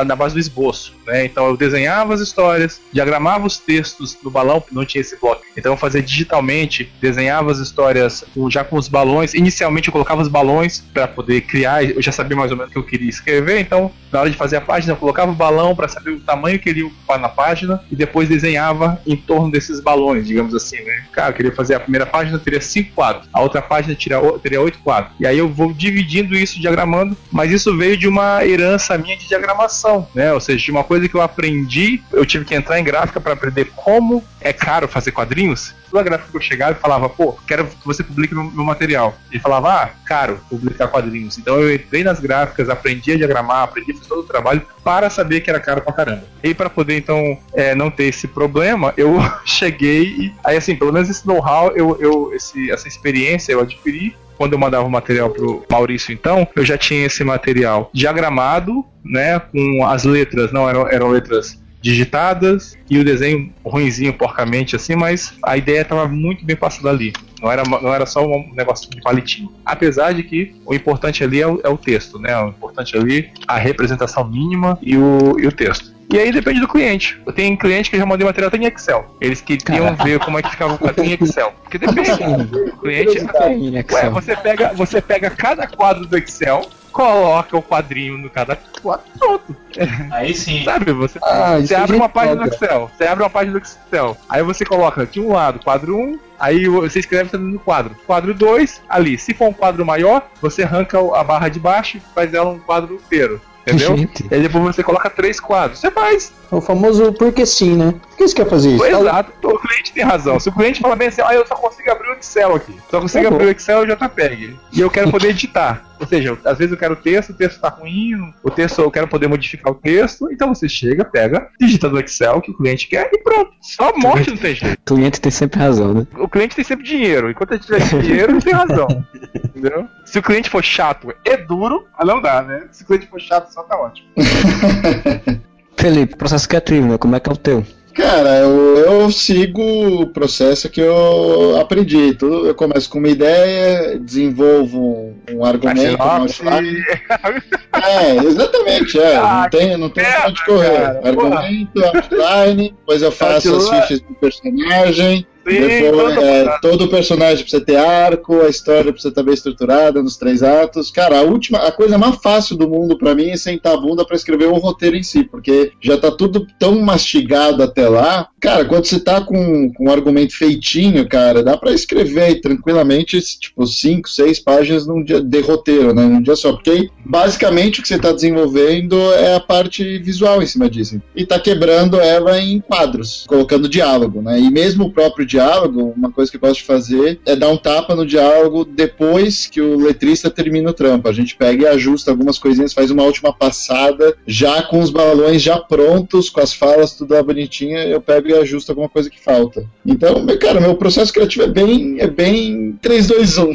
na base do esboço. Né? Então eu desenhava as histórias, diagramava os textos no balão, não tinha esse bloco. Então eu fazia digitalmente, desenhava as histórias já com os balões. Inicialmente eu colocava os balões para poder criar, eu já sabia mais ou menos o que eu queria escrever, então na hora de fazer a página eu colocava o balão para saber o tamanho que ele ia ocupar na página e depois desenhava em torno desses balões, digamos assim, né? Cara, eu queria fazer a primeira página, teria cinco quadros, a outra página teria oito quadros. E aí eu vou dividindo isso, diagramando, mas isso veio de uma herança minha de diagramação, né? Ou seja, de uma coisa que eu aprendi, eu tive que entrar em gráfica para aprender como é caro fazer quadrinhos. Toda gráfica que eu chegava e falava, pô, quero que você publique meu, meu material. Ele falava, ah, caro publicar quadrinhos. Então eu entrei nas gráficas, aprendi a diagramar, aprendi a fazer todo o trabalho para saber que era caro pra caramba. E para poder então é, não ter esse problema, eu [laughs] cheguei e aí assim, pelo menos esse know-how, eu, eu essa experiência eu adquiri quando eu mandava o material pro Maurício, então, eu já tinha esse material diagramado, né, com as letras, não eram, eram letras digitadas e o desenho ruinzinho, porcamente assim, mas a ideia estava muito bem passada ali. Não era, não era só um negócio de palitinho. Apesar de que o importante ali é o, é o texto, né? O importante ali a representação mínima e o, e o texto. E aí depende do cliente. Tem cliente que já mandei material até em Excel. Eles queriam ver como é que ficava o quadrinho em Excel. Porque depende. O cliente. Ué, você pega, você pega cada quadro do Excel, coloca o quadrinho no cada quadro, pronto. Aí sim. Sabe, você, ah, você abre uma página do Excel. Você abre uma página do Excel. Aí você coloca de um lado, quadro 1, aí você escreve também no quadro. Quadro 2, ali. Se for um quadro maior, você arranca a barra de baixo e faz ela um quadro inteiro. Entendeu? Gente. E aí depois você coloca três quadros. Você faz. O famoso porque sim, né? Por que você quer fazer isso? Exato, o cliente tem razão. Se o cliente fala bem assim, ah, eu só consigo abrir o Excel aqui. Só consigo tá abrir o Excel e o JPEG. E eu quero poder editar. Ou seja, às vezes eu quero o texto, o texto tá ruim, o texto eu quero poder modificar o texto. Então você chega, pega, digita no Excel que o cliente quer e pronto. Só morte não tem jeito. O cliente tem sempre razão, né? O cliente tem sempre dinheiro. Enquanto ele tiver dinheiro, ele tem razão. [laughs] Entendeu? Se o cliente for chato e duro, não dá, né? Se o cliente for chato, só tá ótimo. [laughs] Felipe, processo criativo, né? Como é que é o teu? Cara, eu, eu, sigo o processo que eu aprendi. Tudo, eu começo com uma ideia, desenvolvo um, um argumento, uma outline. É, exatamente, é. [laughs] Ah, não tem, não tem onde correr. Cara, argumento, outline, depois eu faço as fichas do personagem. Depois, é, todo personagem precisa ter arco, a história precisa estar bem estruturada nos três atos. Cara, a última, a coisa mais fácil do mundo para mim é sentar a bunda para escrever o roteiro em si, porque já tá tudo tão mastigado até lá. Cara, quando você tá com, com um argumento feitinho, cara, dá para escrever tranquilamente, tipo, cinco, seis páginas num dia de roteiro, né? Num dia só. Porque basicamente o que você tá desenvolvendo é a parte visual em cima disso. E tá quebrando ela em quadros, colocando diálogo, né? E mesmo o próprio diálogo diálogo, uma coisa que eu gosto de fazer é dar um tapa no diálogo depois que o letrista termina o trampo. A gente pega e ajusta algumas coisinhas, faz uma última passada, já com os balões já prontos, com as falas tudo lá bonitinha, eu pego e ajusto alguma coisa que falta. Então, cara, meu processo criativo é bem, é bem 3, 2, 1.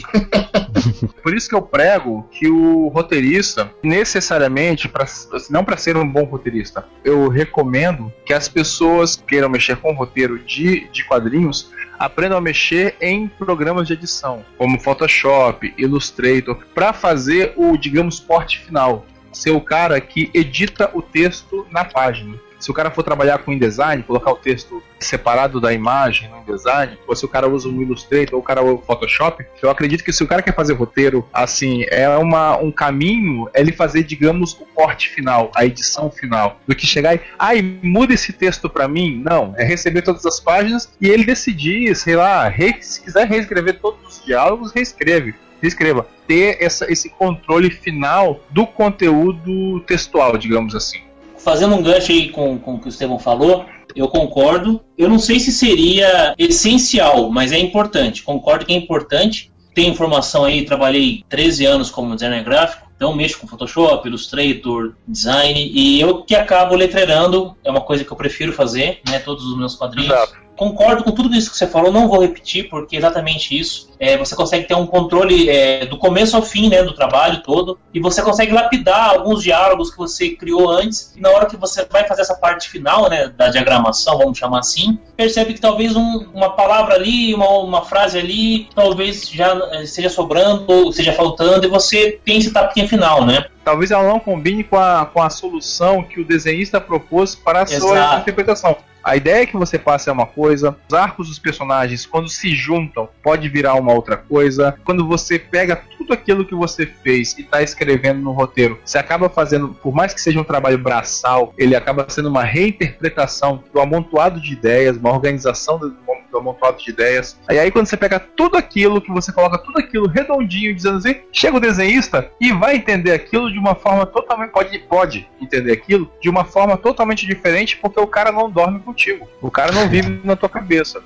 Por isso que eu prego que o roteirista, necessariamente, pra, não para ser um bom roteirista, eu recomendo que as pessoas queiram mexer com roteiro de, de quadrinhos aprendam a mexer em programas de edição, como Photoshop, Illustrator, para fazer o, digamos, corte final. Ser o cara que edita o texto na página se o cara for trabalhar com InDesign, colocar o texto separado da imagem no InDesign, ou se o cara usa um Illustrator ou o cara usa o Photoshop, eu acredito que se o cara quer fazer roteiro, assim, é uma, um caminho é ele fazer, digamos, o corte final, a edição final, do que chegar e, ai, muda esse texto para mim. Não, é receber todas as páginas e ele decidir, sei lá, re, se quiser reescrever todos os diálogos, reescreve reescreva. Ter essa, esse controle final do conteúdo textual, digamos assim fazendo um gancho aí com, com o que o Estevão falou, eu concordo. Eu não sei se seria essencial, mas é importante. Concordo que é importante. Tem informação aí, trabalhei 13 anos como designer gráfico, então mexo com Photoshop, Illustrator, design, e eu que acabo letreirando, é uma coisa que eu prefiro fazer, né, todos os meus quadrinhos. Exato concordo com tudo isso que você falou, não vou repetir, porque é exatamente isso. É, você consegue ter um controle é, do começo ao fim né, do trabalho todo, e você consegue lapidar alguns diálogos que você criou antes, e na hora que você vai fazer essa parte final né, da diagramação, vamos chamar assim, percebe que talvez um, uma palavra ali, uma, uma frase ali, talvez já é, esteja sobrando ou esteja faltando, e você tem esse tapinha final, né? Talvez ela não combine com a, com a solução que o desenhista propôs para a Exato. sua interpretação. A ideia que você passa é uma coisa, os arcos dos personagens, quando se juntam, pode virar uma outra coisa. Quando você pega tudo aquilo que você fez e está escrevendo no roteiro, você acaba fazendo, por mais que seja um trabalho braçal, ele acaba sendo uma reinterpretação do amontoado de ideias, uma organização do, do amontoado de ideias. E aí quando você pega tudo aquilo, que você coloca tudo aquilo redondinho, dizendo assim, chega o desenhista e vai entender aquilo de uma forma totalmente. Pode, pode entender aquilo de uma forma totalmente diferente, porque o cara não dorme contigo. O cara não vive na tua cabeça.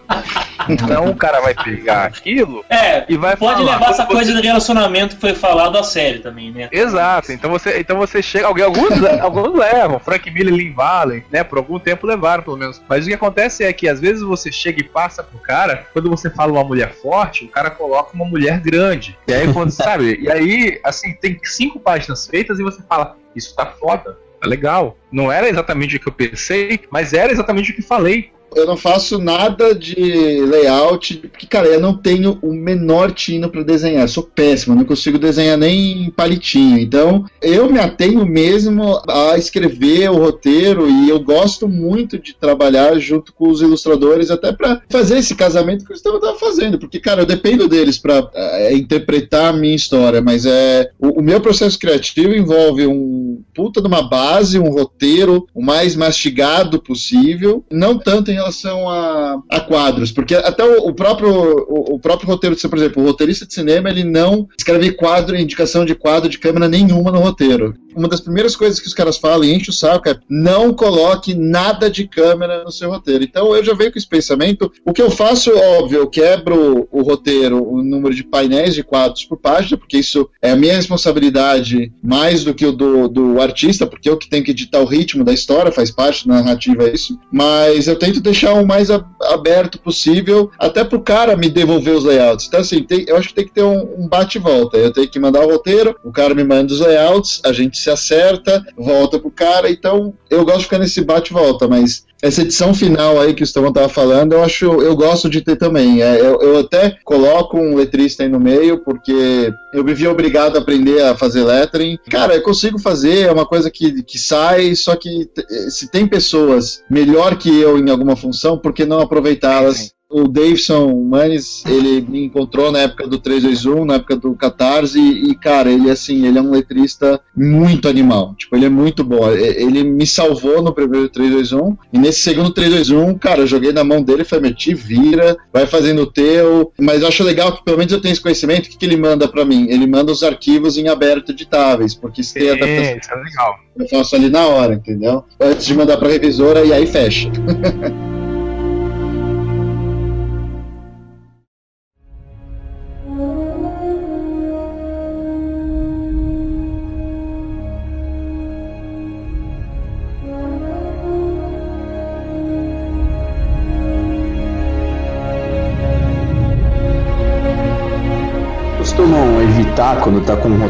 Então o cara vai pegar aquilo é, e vai pode falar. levar essa você... coisa do relacionamento que foi falado a sério também, né? Exato. Então você, então você chega. Alguém, alguns, [laughs] alguns levam. Frank Miller e Lynn Valen, né? Por algum tempo levaram, pelo menos. Mas o que acontece é que às vezes você chega e passa pro cara, quando você fala uma mulher forte, o cara coloca uma mulher grande. E aí, quando, [laughs] sabe? E aí, assim, tem cinco páginas feitas e você fala, isso tá foda. Tá legal. Não era exatamente o que eu pensei, mas era exatamente o que falei eu não faço nada de layout, porque, cara, eu não tenho o menor tino para desenhar. Eu sou péssimo, não consigo desenhar nem palitinho. Então, eu me atenho mesmo a escrever o roteiro e eu gosto muito de trabalhar junto com os ilustradores, até para fazer esse casamento que eu estava fazendo. Porque, cara, eu dependo deles para é, interpretar a minha história, mas é o, o meu processo criativo envolve um puta de uma base, um roteiro o mais mastigado possível, não tanto em relação a, a quadros, porque até o, o próprio o, o, próprio roteiro, por exemplo, o roteirista de cinema, ele não escreve quadro, indicação de quadro de câmera nenhuma no roteiro uma das primeiras coisas que os caras falam e enche o saco é não coloque nada de câmera no seu roteiro. Então eu já venho com esse pensamento. O que eu faço, óbvio, eu quebro o roteiro, o número de painéis de quadros por página, porque isso é a minha responsabilidade mais do que o do, do artista, porque eu que tenho que editar o ritmo da história, faz parte da narrativa isso. Mas eu tento deixar o mais aberto possível, até pro cara me devolver os layouts. Então, assim, tem, eu acho que tem que ter um, um bate-volta. Eu tenho que mandar o roteiro, o cara me manda os layouts, a gente se acerta, volta pro cara. Então, eu gosto de ficar nesse bate-volta, mas essa edição final aí que o Estevão tava falando, eu acho, eu gosto de ter também. É, eu, eu, até coloco um letrista aí no meio, porque eu me vi obrigado a aprender a fazer lettering. Cara, eu consigo fazer, é uma coisa que, que sai, só que se tem pessoas melhor que eu em alguma função, por que não aproveitá-las o Davidson Manes, ele me encontrou na época do 321, na época do Catarse, e, cara, ele assim, ele é um letrista muito animal. Tipo, ele é muito bom. Ele me salvou no primeiro 321, e nesse segundo 321, cara, eu joguei na mão dele e falei, te vira, vai fazendo o teu. Mas eu acho legal que pelo menos eu tenho esse conhecimento. O que, que ele manda para mim? Ele manda os arquivos em aberto editáveis, porque se tem adaptação. É legal. Eu faço ali na hora, entendeu? Antes de mandar pra revisora, e aí fecha. [laughs]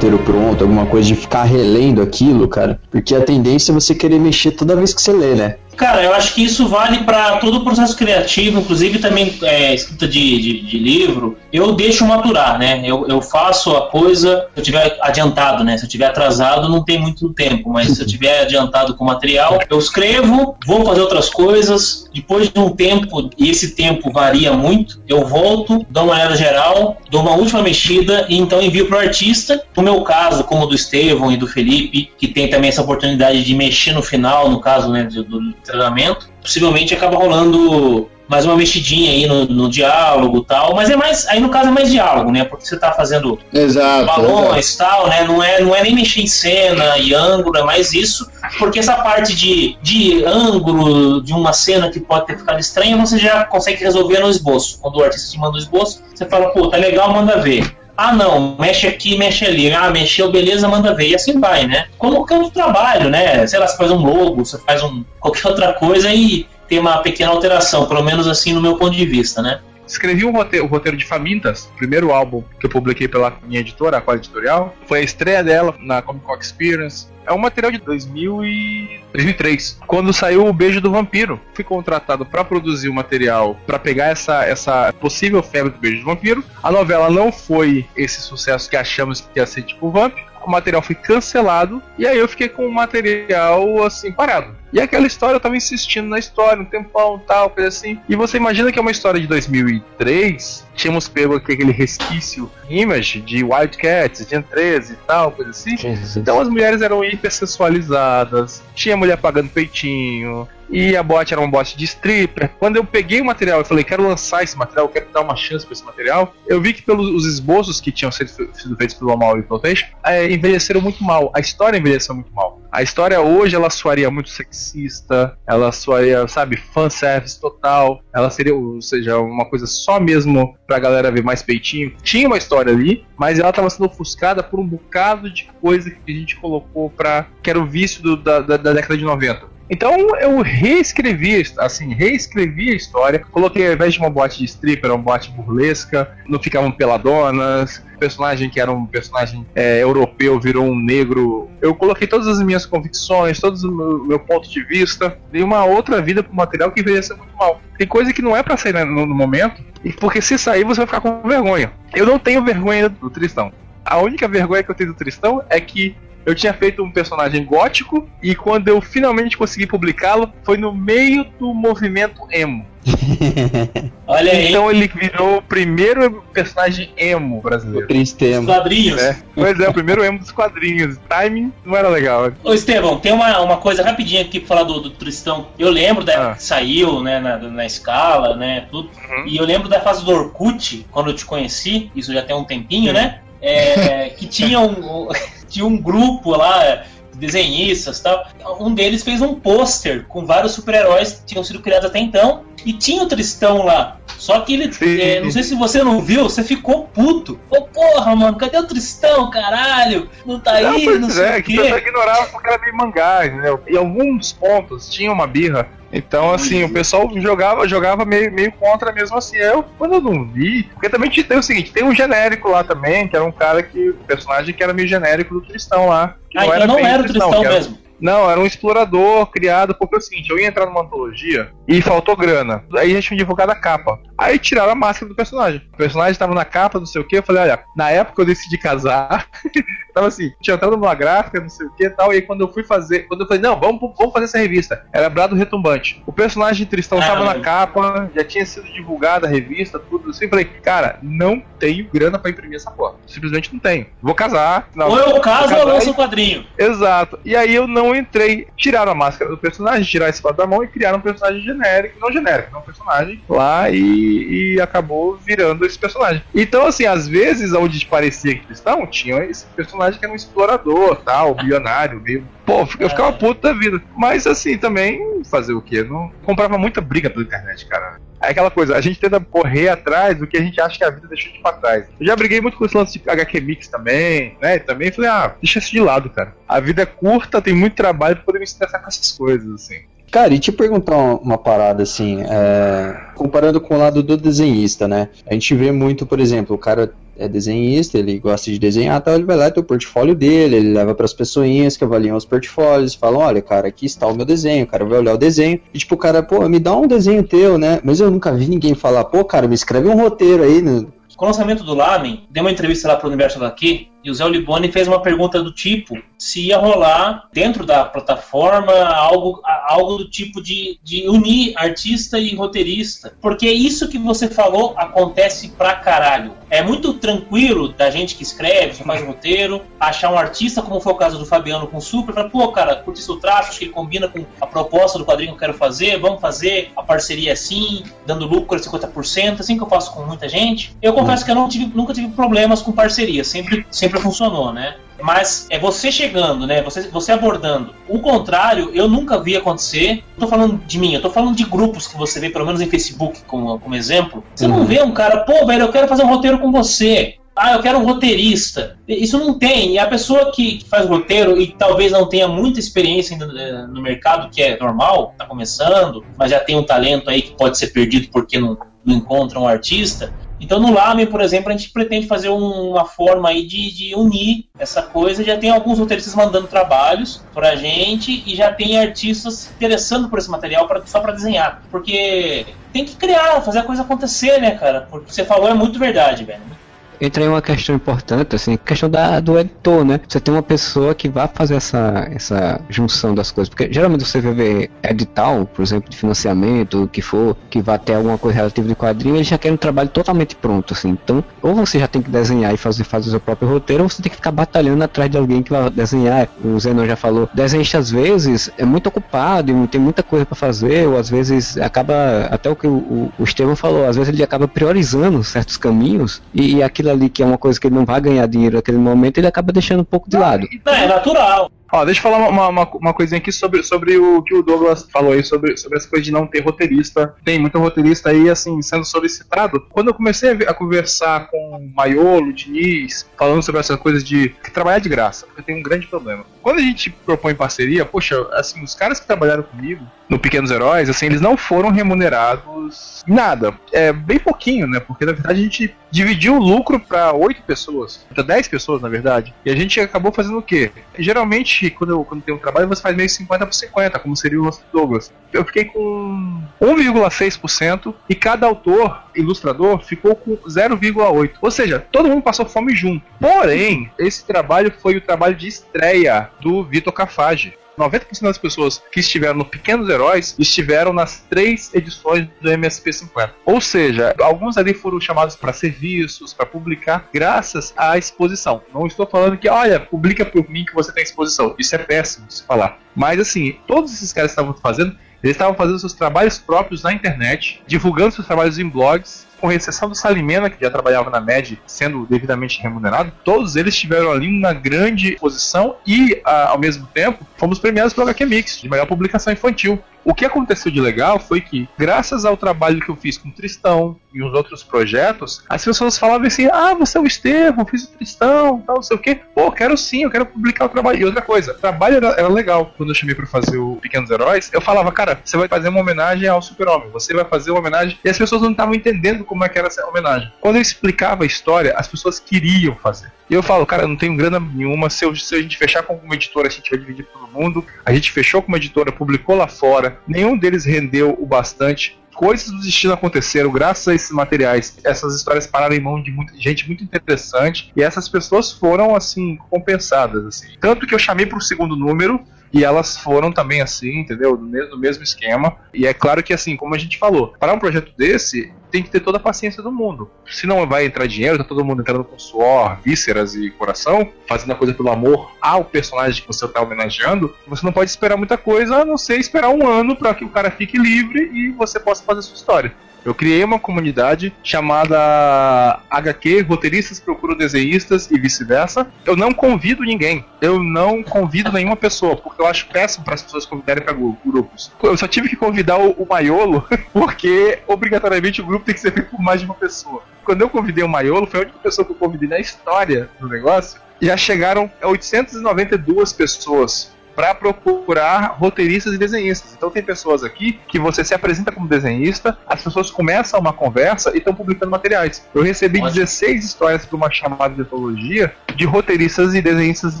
roteiro pronto, alguma coisa de ficar relendo aquilo, cara? Porque a tendência é você querer mexer toda vez que você lê, né? Cara, eu acho que isso vale para todo o processo criativo, inclusive também é, escrita de, de, de, livro. Eu deixo maturar, né? Eu, eu faço a coisa, se eu tiver adiantado, né? Se eu tiver atrasado, não tem muito tempo, mas se eu tiver adiantado com o material, eu escrevo, vou fazer outras coisas. Depois de um tempo, e esse tempo varia muito, eu volto, dou uma olhada geral, dou uma última mexida e então envio para o artista. No meu caso, como do Estevão e do Felipe, que tem também essa oportunidade de mexer no final, no caso né, do treinamento, possivelmente acaba rolando mais uma mexidinha aí no, no diálogo e tal, mas é mais, aí no caso é mais diálogo, né, porque você tá fazendo exato, balões e tal, né, não é, não é nem mexer em cena e ângulo, é mais isso, porque essa parte de, de ângulo de uma cena que pode ter ficado estranha, você já consegue resolver no esboço, quando o artista te manda o esboço, você fala, pô, tá legal, manda ver. Ah, não, mexe aqui, mexe ali. Ah, mexeu, beleza, manda ver. E assim vai, né? Como qualquer trabalho, né? Sei lá, você faz um logo, você faz um, qualquer outra coisa e tem uma pequena alteração, pelo menos assim no meu ponto de vista, né? Escrevi um roteiro, o roteiro de Famintas, o primeiro álbum que eu publiquei pela minha editora, a Qual Editorial. Foi a estreia dela na Comic Con Experience. É um material de 2000 e 2003, quando saiu o Beijo do Vampiro. Fui contratado para produzir o material, para pegar essa, essa possível febre do Beijo do Vampiro. A novela não foi esse sucesso que achamos que ia ser tipo Vamp. O material foi cancelado e aí eu fiquei com o material assim parado. E aquela história eu tava insistindo na história, um tempão, tal, coisa assim. E você imagina que é uma história de 2003, tínhamos pego aquele resquício image de Wildcats, Gen 13 e tal, coisa assim. Jesus. Então as mulheres eram hipersexualizadas, tinha mulher pagando peitinho, e a bot era uma bot de stripper. Quando eu peguei o material e falei, quero lançar esse material, quero dar uma chance para esse material, eu vi que pelos esboços que tinham sido, sido feitos pelo Amal e Flotation, é, envelheceram muito mal. A história envelheceu muito mal. A história hoje, ela soaria muito sexista, ela soaria, sabe, fanservice total, ela seria, ou seja, uma coisa só mesmo pra galera ver mais peitinho. Tinha uma história ali, mas ela tava sendo ofuscada por um bocado de coisa que a gente colocou pra. que era o vício do, da, da, da década de 90. Então eu reescrevi, assim, reescrevi a história. Coloquei, ao invés de uma boate de stripper, uma boate burlesca. Não ficavam peladonas. Personagem que era um personagem é, europeu virou um negro. Eu coloquei todas as minhas convicções, todo o meu ponto de vista. Dei uma outra vida pro material que envelheceu muito mal. Tem coisa que não é para sair no, no momento, e porque se sair você vai ficar com vergonha. Eu não tenho vergonha do Tristão. A única vergonha que eu tenho do Tristão é que eu tinha feito um personagem gótico e quando eu finalmente consegui publicá-lo foi no meio do movimento emo. [laughs] Olha aí. Então ele virou o primeiro personagem emo brasileiro. O triste emo. quadrinhos. É. Pois é, o primeiro emo dos quadrinhos. Timing não era legal. Ô Estevão, tem uma, uma coisa rapidinha aqui pra falar do, do Tristão. Eu lembro da época ah. que saiu, né, na, na escala, né, tudo. Uhum. E eu lembro da fase do Orkut, quando eu te conheci, isso já tem um tempinho, uhum. né? É, que tinha um, [laughs] tinha um grupo lá desenhistas tal. Um deles fez um pôster com vários super-heróis que tinham sido criados até então. E tinha o Tristão lá. Só que ele. É, não sei se você não viu, você ficou puto. Pô, porra, mano, cadê o Tristão, caralho? Não tá aí, não, não sei é, o quê. Que ignorava porque era meio mangá, entendeu? Em alguns pontos tinha uma birra então, assim, o pessoal jogava, jogava meio, meio contra mesmo assim. Eu, quando eu não vi. Porque também tem o seguinte: tem um genérico lá também, que era um cara que. O personagem que era meio genérico do Tristão lá. Ah, não então era não era o Tristão, Tristão mesmo. Não, era um explorador criado, porque é o seguinte, eu ia entrar numa antologia e faltou grana. Aí a gente tinha divulgado a capa. Aí tiraram a máscara do personagem. O personagem estava na capa, não sei o que. Eu falei, olha, na época eu decidi casar. [laughs] tava assim, tinha entrado numa gráfica, não sei o que e tal. E aí quando eu fui fazer, quando eu falei, não, vamos, vamos fazer essa revista. Era Brado Retumbante. O personagem de Tristão estava na capa, já tinha sido divulgada a revista, tudo assim. Eu falei, cara, não tenho grana para imprimir essa porra. Simplesmente não tenho. Vou casar. Não, ou eu caso ou lanço um quadrinho. Exato. E aí eu não entrei. Tiraram a máscara do personagem, tiraram esse quadro da mão e criaram um personagem genérico. Não genérico, não um personagem lá e, e acabou virando esse personagem. Então, assim, às vezes, onde parecia que cristão, tinha esse personagem que era um explorador, tal, bilionário, meio. Pô, eu ficava puto da vida. Mas, assim, também, fazer o quê? Não comprava muita briga pela internet, cara. É aquela coisa, a gente tenta correr atrás do que a gente acha que a vida deixou de pra trás. Eu já briguei muito com esse lance de HQ Mix também, né? Também falei, ah, deixa isso de lado, cara. A vida é curta, tem muito trabalho pra poder me estressar com essas coisas, assim. Cara, e te perguntar uma, uma parada assim, é, comparando com o lado do desenhista, né? A gente vê muito, por exemplo, o cara é desenhista, ele gosta de desenhar, então ele vai lá e tem o portfólio dele, ele leva para as pessoinhas que avaliam os portfólios, falam, olha, cara, aqui está o meu desenho, o cara vai olhar o desenho, e tipo, o cara, pô, me dá um desenho teu, né? Mas eu nunca vi ninguém falar, pô, cara, me escreve um roteiro aí, né? Com o lançamento do Lamen, dei uma entrevista lá pro Universo HQ e o Zé Liboni fez uma pergunta do tipo se ia rolar dentro da plataforma algo, algo do tipo de, de unir artista e roteirista. Porque isso que você falou acontece pra caralho. É muito tranquilo da gente que escreve, que faz roteiro, achar um artista, como foi o caso do Fabiano com o Super, falar, pô, cara, curti seu traço, acho que ele combina com a proposta do quadrinho que eu quero fazer, vamos fazer a parceria assim, dando lucro de 50%, assim que eu faço com muita gente. Eu confesso que eu não tive, nunca tive problemas com parceria, sempre, sempre funcionou, né? Mas é você chegando, né? Você, você abordando. O contrário, eu nunca vi acontecer. Não tô falando de mim, eu tô falando de grupos que você vê, pelo menos em Facebook, como, como exemplo. Você não vê um cara, pô, velho, eu quero fazer um roteiro com você. Ah, eu quero um roteirista. Isso não tem. E a pessoa que faz roteiro e talvez não tenha muita experiência no, no mercado, que é normal, tá começando, mas já tem um talento aí que pode ser perdido porque não, não encontra um artista. Então no Lame, por exemplo, a gente pretende fazer um, uma forma aí de, de, unir essa coisa. Já tem alguns roteiristas mandando trabalhos pra gente e já tem artistas se interessando por esse material pra, só para desenhar. Porque tem que criar, fazer a coisa acontecer, né, cara? Porque você falou é muito verdade, velho entra aí uma questão importante, assim, questão da, do editor, né? Você tem uma pessoa que vai fazer essa, essa junção das coisas. Porque geralmente você vai ver edital, por exemplo, de financiamento, o que for, que vai ter alguma coisa relativa de quadrinho, ele já quer um trabalho totalmente pronto, assim. Então, ou você já tem que desenhar e fazer, fazer o seu próprio roteiro, ou você tem que ficar batalhando atrás de alguém que vai desenhar. O Zenon já falou, desenhista às vezes é muito ocupado e tem muita coisa para fazer, ou às vezes acaba, até o que o, o, o Estevam falou, às vezes ele acaba priorizando certos caminhos e, e aquilo ali que é uma coisa que ele não vai ganhar dinheiro naquele momento, ele acaba deixando um pouco de lado. Não, é natural. Ó, deixa eu falar uma, uma, uma coisinha aqui sobre, sobre o que o Douglas falou aí, sobre, sobre essa coisa de não ter roteirista. Tem muito roteirista aí, assim, sendo solicitado. Quando eu comecei a, a conversar com Maiolo, Diniz, falando sobre essas coisas de trabalhar de graça, porque tem um grande problema. Quando a gente propõe parceria, poxa, assim, os caras que trabalharam comigo no Pequenos Heróis, assim, eles não foram remunerados nada. É bem pouquinho, né? Porque na verdade a gente dividiu o lucro para oito pessoas, para dez pessoas, na verdade. E a gente acabou fazendo o quê? Geralmente, quando, quando tem um trabalho, você faz meio 50 por 50, como seria o nosso Douglas. Eu fiquei com 1,6% e cada autor, ilustrador, ficou com 0,8%. Ou seja, todo mundo passou fome junto. Porém, esse trabalho foi o trabalho de estreia do Vitor Cafage. 90% das pessoas que estiveram no Pequenos Heróis estiveram nas três edições do MSP 50. Ou seja, alguns ali foram chamados para serviços, para publicar, graças à exposição. Não estou falando que, olha, publica por mim que você tem exposição. Isso é péssimo de se falar. Mas assim, todos esses caras estavam fazendo eles estavam fazendo seus trabalhos próprios na internet, divulgando seus trabalhos em blogs, com exceção do Salimena, que já trabalhava na MED, sendo devidamente remunerado, todos eles estiveram ali numa grande posição e, ao mesmo tempo, fomos premiados pelo HQ Mix, de melhor publicação infantil. O que aconteceu de legal foi que, graças ao trabalho que eu fiz com o Tristão e os outros projetos, as pessoas falavam assim: ah, você é o Estevam, fiz o Tristão, tal, não sei o quê. Pô, quero sim, eu quero publicar o trabalho. E outra coisa, o trabalho era, era legal. Quando eu chamei para fazer o Pequenos Heróis, eu falava, cara, você vai fazer uma homenagem ao Super-Homem, você vai fazer uma homenagem. E as pessoas não estavam entendendo como é que era essa homenagem. Quando eu explicava a história, as pessoas queriam fazer. E eu falo, cara, não tenho grana nenhuma. Se, eu, se a gente fechar com uma editora, a gente vai dividir todo mundo. A gente fechou com uma editora, publicou lá fora. Nenhum deles rendeu o bastante coisas do destino aconteceram graças a esses materiais. Essas histórias pararam em mão de muita gente muito interessante e essas pessoas foram assim compensadas assim. Tanto que eu chamei para o segundo número e elas foram também assim, entendeu? No mesmo, no mesmo esquema. E é claro que assim, como a gente falou, para um projeto desse, tem que ter toda a paciência do mundo. Se não vai entrar dinheiro, tá todo mundo entrando com suor, vísceras e coração, fazendo a coisa pelo amor ao personagem que você tá homenageando, você não pode esperar muita coisa a não ser esperar um ano para que o cara fique livre e você possa fazer sua história. Eu criei uma comunidade chamada HQ Roteiristas Procuram Desenhistas e vice-versa. Eu não convido ninguém. Eu não convido nenhuma pessoa, porque eu acho péssimo para as pessoas convidarem para grupos. Eu só tive que convidar o, o Maiolo, [laughs] porque obrigatoriamente o grupo tem que ser feito por mais de uma pessoa. Quando eu convidei o Maiolo, foi a única pessoa que eu convidei na história do negócio. Já chegaram a 892 pessoas para procurar roteiristas e desenhistas. Então tem pessoas aqui que você se apresenta como desenhista, as pessoas começam uma conversa e estão publicando materiais. Eu recebi Ótimo. 16 histórias para uma chamada de antologia de roteiristas e desenhistas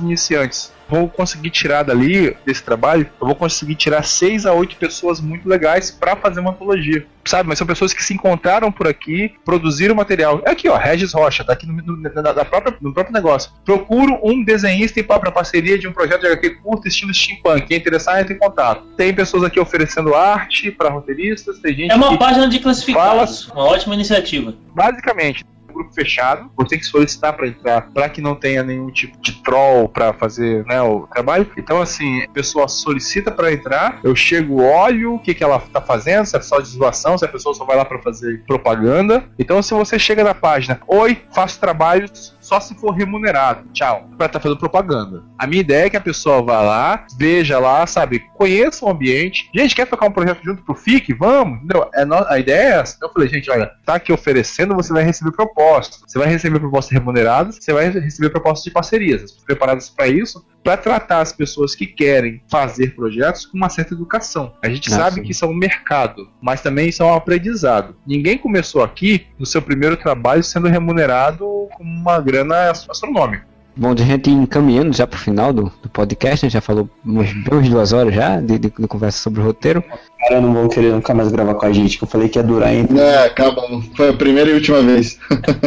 iniciantes. Vou conseguir tirar dali desse trabalho, eu vou conseguir tirar 6 a 8 pessoas muito legais para fazer uma antologia. Sabe, mas são pessoas que se encontraram por aqui, produziram material. É aqui, ó, Regis Rocha, tá aqui no, no- na- na própria- no próprio negócio. Procuro um desenhista e para parceria de um projeto de HQ curto estilo steampunk. Quem interessar, entre em contato. Tem pessoas aqui oferecendo arte para roteiristas, tem gente É uma página de classificados. Uma ótima iniciativa. basicamente grupo fechado, você tem que solicitar para entrar, para que não tenha nenhum tipo de troll para fazer né, o trabalho. Então, assim, a pessoa solicita para entrar, eu chego, olho o que, que ela tá fazendo, se é só de zoação, se a pessoa só vai lá para fazer propaganda. Então, se você chega na página, oi, faço trabalhos só se for remunerado. Tchau. Pra estar fazendo propaganda. A minha ideia é que a pessoa vá lá, veja lá, sabe, conheça o ambiente. Gente, quer tocar um projeto junto pro FIC? Vamos. Entendeu? É no- A ideia é essa. Então eu falei, gente, olha, tá aqui oferecendo, você vai receber propostas. Você vai receber propostas remuneradas, você vai receber propostas de parcerias. Preparadas para isso, para tratar as pessoas que querem fazer projetos com uma certa educação. A gente Ah, sabe sim. que isso é um mercado, mas também isso é um aprendizado. Ninguém começou aqui no seu primeiro trabalho sendo remunerado com uma grana astronômica. Bom, de gente ir encaminhando já pro final do, do podcast, a gente já falou umas, duas horas já de, de- de conversa sobre o roteiro. Os caras não vão querer nunca mais gravar com a gente, que eu falei que ia durar entre. É, acabou. Foi a primeira e última vez.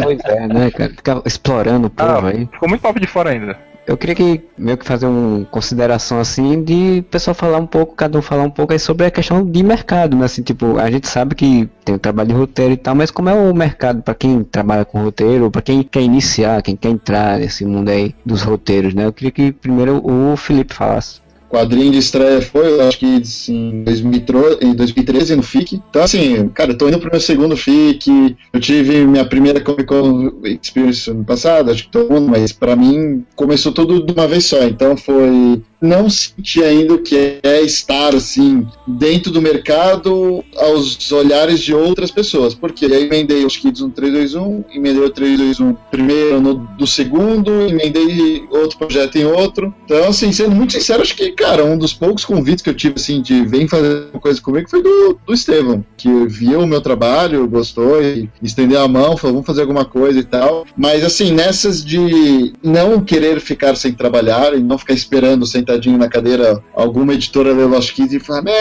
Pois é, né, cara? Ficar explorando o povo Ah, aí. ficou muito papo de fora ainda. Eu queria que meio que fazer uma consideração assim de pessoal falar um pouco, cada um falar um pouco aí sobre a questão de mercado, né? Assim, tipo, a gente sabe que tem o trabalho de roteiro e tal, mas como é o mercado para quem trabalha com roteiro, para quem quer iniciar, quem quer entrar nesse mundo aí dos roteiros, né? Eu queria que primeiro o Felipe falasse. Quadrinho de estreia foi, acho que assim, em 2013, em 2013 no FIC. Então, assim, cara, eu tô indo pro meu segundo FIC. Eu tive minha primeira Comic Con Experience ano passado, acho que todo mundo, mas pra mim começou tudo de uma vez só. Então foi. Não senti ainda o que é estar, assim, dentro do mercado aos olhares de outras pessoas. Porque aí emendei os Kids no 321, emendei o 321 primeiro no do segundo, emendei outro projeto em outro. Então, assim, sendo muito sincero, acho que, cara, um dos poucos convites que eu tive, assim, de vem fazer uma coisa comigo foi do, do Estevão, que viu o meu trabalho, gostou e estendeu a mão, falou, vamos fazer alguma coisa e tal. Mas, assim, nessas de não querer ficar sem trabalhar e não ficar esperando sentadinho na cadeira alguma editora ler Lost Kids e falar, meu,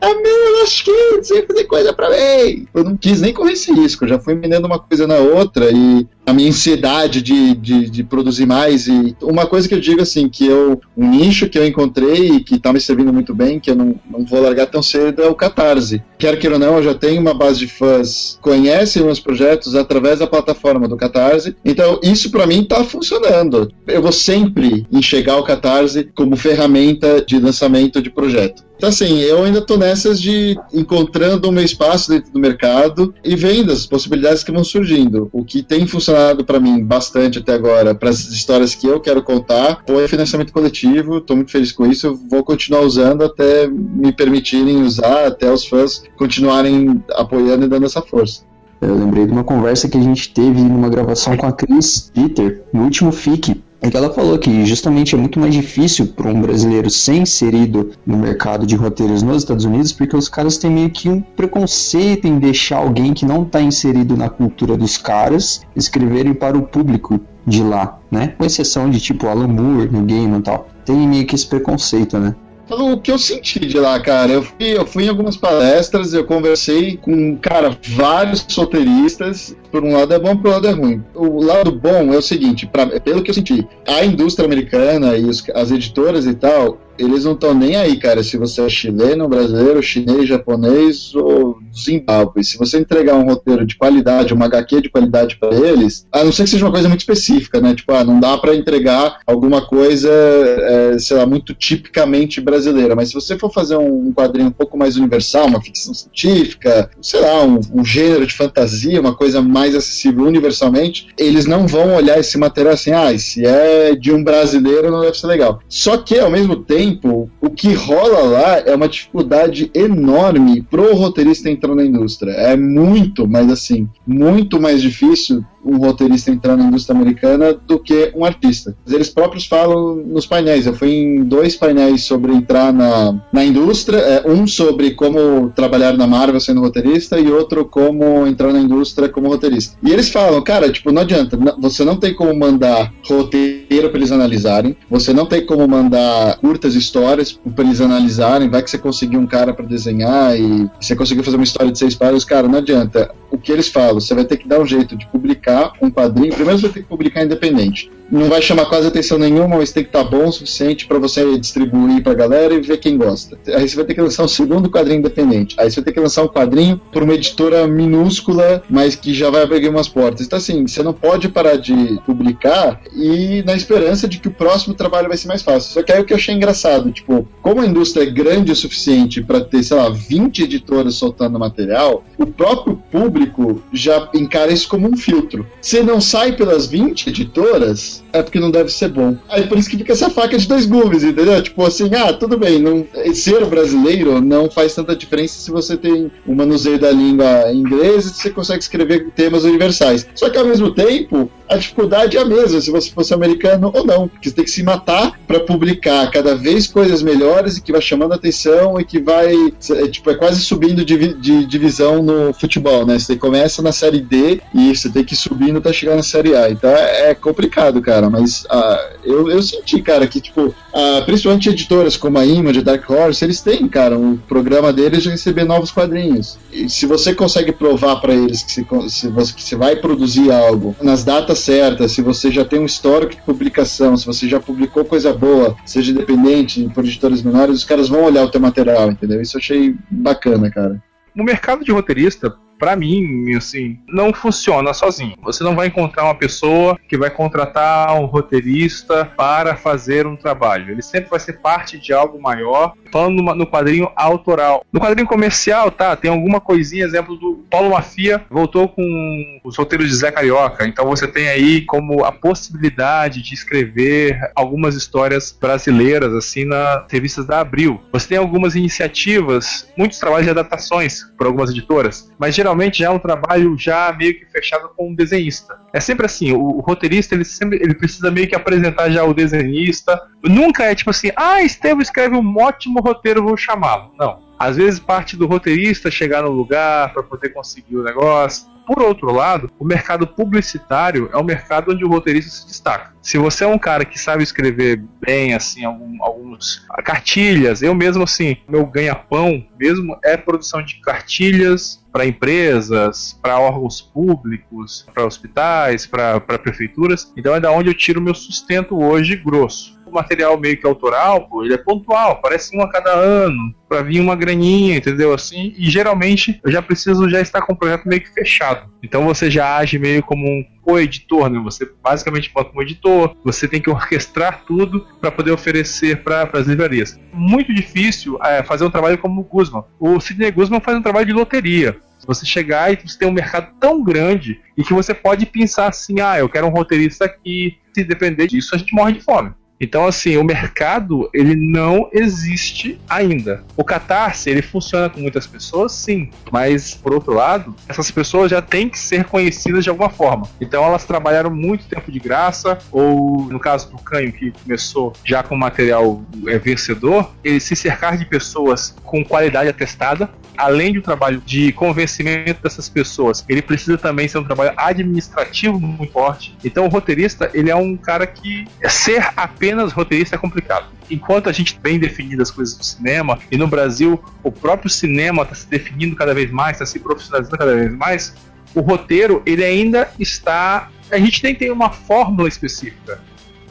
é meu Lost Kids, vem fazer coisa pra mim. Eu não quis nem correr esse risco, já fui emendando uma coisa na outra e a minha ansiedade de, de, de produzir mais e uma coisa que eu digo assim, que eu, um nicho que eu encontrei e que tá me servindo muito bem, que eu não, não vou largar tão cedo, é o Catarse. Quer queira ou não, eu já tenho uma base de fãs, conhecem meus projetos através da plataforma do Catarse, então isso pra mim tá funcionando. Eu vou sempre enxergar o Catarse como ferramenta de lançamento de projeto. Então, assim, eu ainda tô nessas de encontrando o meu espaço dentro do mercado e vendo as possibilidades que vão surgindo. O que tem funcionado para mim bastante até agora, para as histórias que eu quero contar, foi financiamento coletivo. Tô muito feliz com isso. Vou continuar usando até me permitirem usar, até os fãs continuarem apoiando e dando essa força. Eu lembrei de uma conversa que a gente teve numa gravação com a Chris Peter, no último FIC, em que ela falou que justamente é muito mais difícil para um brasileiro ser inserido no mercado de roteiros nos Estados Unidos, porque os caras têm meio que um preconceito em deixar alguém que não está inserido na cultura dos caras escreverem para o público de lá, né? Com exceção de tipo Alan Moore no game e tal. Tem meio que esse preconceito, né? Então, o que eu senti de lá, cara, eu fui, eu fui em algumas palestras, eu conversei com, cara, vários roteiristas. Por um lado é bom, por um lado é ruim. O lado bom é o seguinte, pra, pelo que eu senti, a indústria americana e os- as editoras e tal, eles não estão nem aí, cara, se você é chileno, brasileiro, chinês, japonês ou Zimbábue. Se você entregar um roteiro de qualidade, uma HQ de qualidade para eles, a não ser que seja uma coisa muito específica, né? Tipo, ah, não dá para entregar alguma coisa, é, sei lá, muito tipicamente brasileira. Mas se você for fazer um, quadrinho um pouco mais universal, uma ficção científica, sei lá, um, um gênero de fantasia, uma coisa mais mais acessível universalmente, eles não vão olhar esse material assim, ah, se é de um brasileiro não deve ser legal. Só que, ao mesmo tempo, o que rola lá é uma dificuldade enorme pro roteirista entrar na indústria. É muito, mas assim, muito mais difícil um roteirista entrar na indústria americana do que um artista. Eles próprios falam nos painéis. Eu fui em dois painéis sobre entrar na, na indústria, é, um sobre como trabalhar na Marvel sendo roteirista e outro como entrar na indústria como roteirista. E eles falam, cara, tipo, não adianta, você não tem como mandar roteiro para eles analisarem, você não tem como mandar curtas histórias para eles analisarem, vai que você conseguiu um cara para desenhar e você conseguiu fazer uma história de seis páginas, cara, não adianta. O que eles falam, você vai ter que dar um jeito de publicar um quadrinho, primeiro você vai ter que publicar independente não vai chamar quase atenção nenhuma, mas tem que estar tá bom o suficiente para você distribuir para a galera e ver quem gosta. Aí você vai ter que lançar um segundo quadrinho independente. Aí você vai ter que lançar um quadrinho por uma editora minúscula, mas que já vai abrir umas portas. Então, assim, você não pode parar de publicar e na esperança de que o próximo trabalho vai ser mais fácil. Só que aí o que eu achei engraçado, tipo, como a indústria é grande o suficiente para ter, sei lá, 20 editoras soltando material, o próprio público já encara isso como um filtro. Você não sai pelas 20 editoras, é porque não deve ser bom. Aí por isso que fica essa faca de dois gumes, entendeu? Tipo assim, ah, tudo bem, não, ser brasileiro não faz tanta diferença se você tem o manuseio da língua inglesa e você consegue escrever temas universais. Só que ao mesmo tempo, a dificuldade é a mesma se você fosse americano ou não, porque você tem que se matar para publicar cada vez coisas melhores e que vai chamando atenção e que vai, é, tipo, é quase subindo de, de divisão no futebol, né? Você começa na série D e você tem que ir subindo até chegar na série A. Então é, é complicado, cara, mas uh, eu, eu senti, cara, que, tipo, uh, principalmente editoras como a Image, Dark Horse, eles têm, cara, o programa deles de receber novos quadrinhos. E se você consegue provar para eles que, se, se você, que você vai produzir algo nas datas certas, se você já tem um histórico de publicação, se você já publicou coisa boa, seja independente, por editores menores, os caras vão olhar o teu material, entendeu? Isso eu achei bacana, cara. No mercado de roteirista, para mim, assim, não funciona sozinho. Você não vai encontrar uma pessoa que vai contratar um roteirista para fazer um trabalho. Ele sempre vai ser parte de algo maior. Falando no quadrinho autoral. No quadrinho comercial, tá, tem alguma coisinha, exemplo do Paulo Mafia voltou com os roteiros de Zé Carioca. Então você tem aí como a possibilidade de escrever algumas histórias brasileiras, assim, nas revistas da Abril. Você tem algumas iniciativas, muitos trabalhos de adaptações por algumas editoras, mas geralmente já é um trabalho já meio que fechado com um desenhista. É sempre assim, o, o, roteirista ele sempre ele precisa meio que apresentar já o desenhista. Nunca é tipo assim, ah, Estevam escreve um ótimo roteiro, vou chamá-lo. Não. Às vezes parte do roteirista chegar no lugar para poder conseguir o negócio. Por outro lado, o mercado publicitário é um mercado onde o roteirista se destaca. Se você é um cara que sabe escrever bem, assim, algum, alguns cartilhas, eu mesmo, assim, meu ganha-pão mesmo é produção de cartilhas para empresas, para órgãos públicos, para hospitais, para prefeituras. Então é da onde eu tiro meu sustento hoje grosso material meio que autoral, pô, ele é pontual, parece um a cada ano, para vir uma graninha, entendeu? Assim, e geralmente eu já preciso já estar com o projeto meio que fechado. Então você já age meio como um co-editor, né? Você basicamente bota um editor, você tem que orquestrar tudo para poder oferecer para as livrarias. Muito difícil é, fazer um trabalho como o Guzman. O Sidney Guzman faz um trabalho de loteria. Você chegar e você tem um mercado tão grande e que você pode pensar assim: ah, eu quero um roteirista aqui. Se depender disso, a gente morre de fome. Então, assim, o mercado ele não existe ainda. O Catarse ele funciona com muitas pessoas, sim, mas por outro lado, essas pessoas já têm que ser conhecidas de alguma forma. Então, elas trabalharam muito tempo de graça, ou no caso do Canho que começou já com material é, vencedor, ele se cercar de pessoas com qualidade atestada, além do trabalho de convencimento dessas pessoas, ele precisa também ser um trabalho administrativo muito forte. Então, o roteirista ele é um cara que ser apenas apenas roteirista é complicado. Enquanto a gente bem definido as coisas do cinema, e no Brasil o próprio cinema está se definindo cada vez mais, está se profissionalizando cada vez mais, o roteiro ele ainda está. A gente nem tem uma fórmula específica,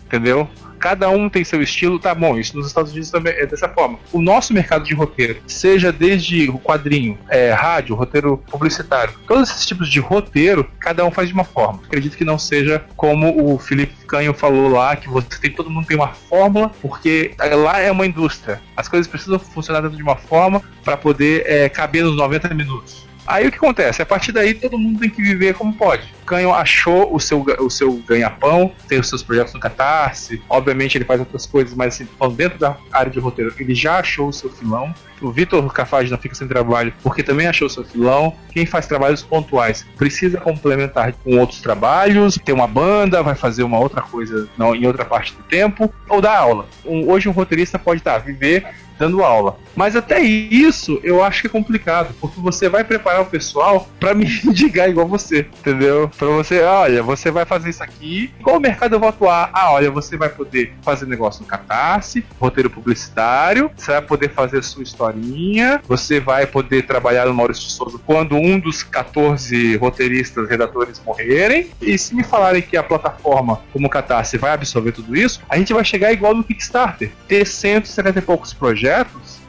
entendeu? Cada um tem seu estilo, tá bom, isso nos Estados Unidos também é dessa forma. O nosso mercado de roteiro, seja desde o quadrinho, é, rádio, roteiro publicitário, todos esses tipos de roteiro, cada um faz de uma forma. Acredito que não seja como o Felipe Canho falou lá, que você tem, todo mundo tem uma fórmula, porque lá é uma indústria. As coisas precisam funcionar dentro de uma forma para poder é, caber nos 90 minutos. Aí o que acontece? A partir daí todo mundo tem que viver como pode. O Canyon achou o seu, o seu ganha-pão, tem os seus projetos no Catarse, obviamente ele faz outras coisas, mas assim, falando dentro da área de roteiro, ele já achou o seu filão. O Vitor Cafage não fica sem trabalho porque também achou o seu filão. Quem faz trabalhos pontuais precisa complementar com outros trabalhos, ter uma banda, vai fazer uma outra coisa não, em outra parte do tempo, ou dar aula. Um, hoje um roteirista pode estar, viver dando aula. Mas até isso eu acho que é complicado, porque você vai preparar o pessoal para me [laughs] mendigar igual você, entendeu? Para você, olha, você vai fazer isso aqui, qual mercado eu vou atuar? Ah, olha, você vai poder fazer negócio no Catarse, roteiro publicitário, você vai poder fazer sua historinha, você vai poder trabalhar no Maurício Souza quando um dos 14 roteiristas, redatores morrerem. E se me falarem que a plataforma como Catarse vai absorver tudo isso, a gente vai chegar igual no Kickstarter, ter 170 e poucos projetos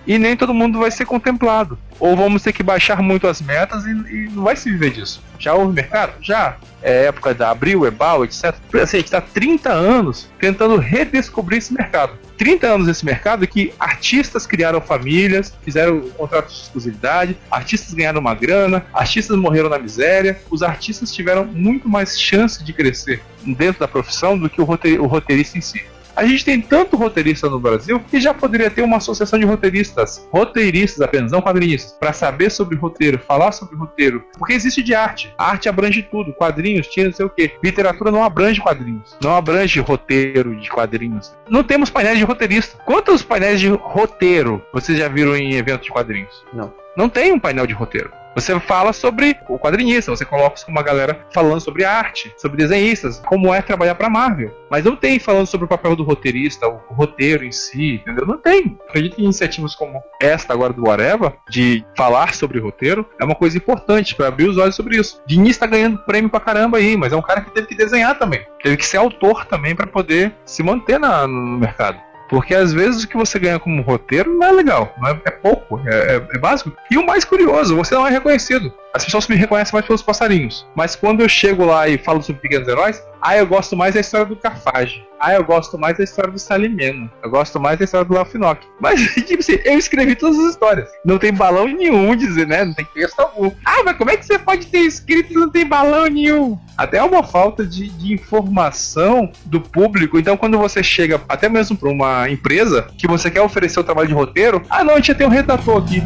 e nem todo mundo vai ser contemplado. Ou vamos ter que baixar muito as metas e, e não vai se viver disso. Já houve mercado? Já. É época da Abril, Ebal, etc. Assim, a gente está 30 anos tentando redescobrir esse mercado. 30 anos nesse mercado que artistas criaram famílias, fizeram contratos de exclusividade, artistas ganharam uma grana, artistas morreram na miséria, os artistas tiveram muito mais chance de crescer dentro da profissão do que o roteirista em si. A gente tem tanto roteirista no Brasil que já poderia ter uma associação de roteiristas, roteiristas apenas, não quadrinistas, para saber sobre roteiro, falar sobre roteiro, porque existe de arte. A arte abrange tudo, quadrinhos, tira não sei o que. Literatura não abrange quadrinhos, não abrange roteiro de quadrinhos. Não temos painéis de roteirista. Quantos painéis de roteiro vocês já viram em eventos de quadrinhos? Não. Não tem um painel de roteiro. Você fala sobre o quadrinista, você coloca uma galera falando sobre arte, sobre desenhistas, como é trabalhar para Marvel. Mas não tem falando sobre o papel do roteirista, o roteiro em si, entendeu? Não tem. Acredito que iniciativas como esta agora do Areva, de falar sobre roteiro, é uma coisa importante para abrir os olhos sobre isso. Diniz tá ganhando prêmio pra caramba aí, mas é um cara que teve que desenhar também. Teve que ser autor também para poder se manter na, no mercado. Porque às vezes o que você ganha como roteiro não é legal, não é, é pouco, é, é, é, básico. E o mais curioso, você não é reconhecido. As pessoas me reconhecem mais pelos passarinhos. Mas quando eu chego lá e falo sobre pequenos heróis, ah, eu gosto mais da história do Cafage. Ah, eu gosto mais da história do Salimeno. Eu gosto mais da história do Lafinock. [laughs] Mas, tipo assim, eu escrevi todas as histórias. Não tem balão nenhum, dizer, né? Não tem texto algum. Ah, mas como é que você pode ter escrito e não tem balão nenhum? Até é uma falta de, de informação do público. Então, quando você chega, até mesmo para uma empresa, que você quer oferecer o trabalho de roteiro, ah, não, a gente já tem um redator aqui.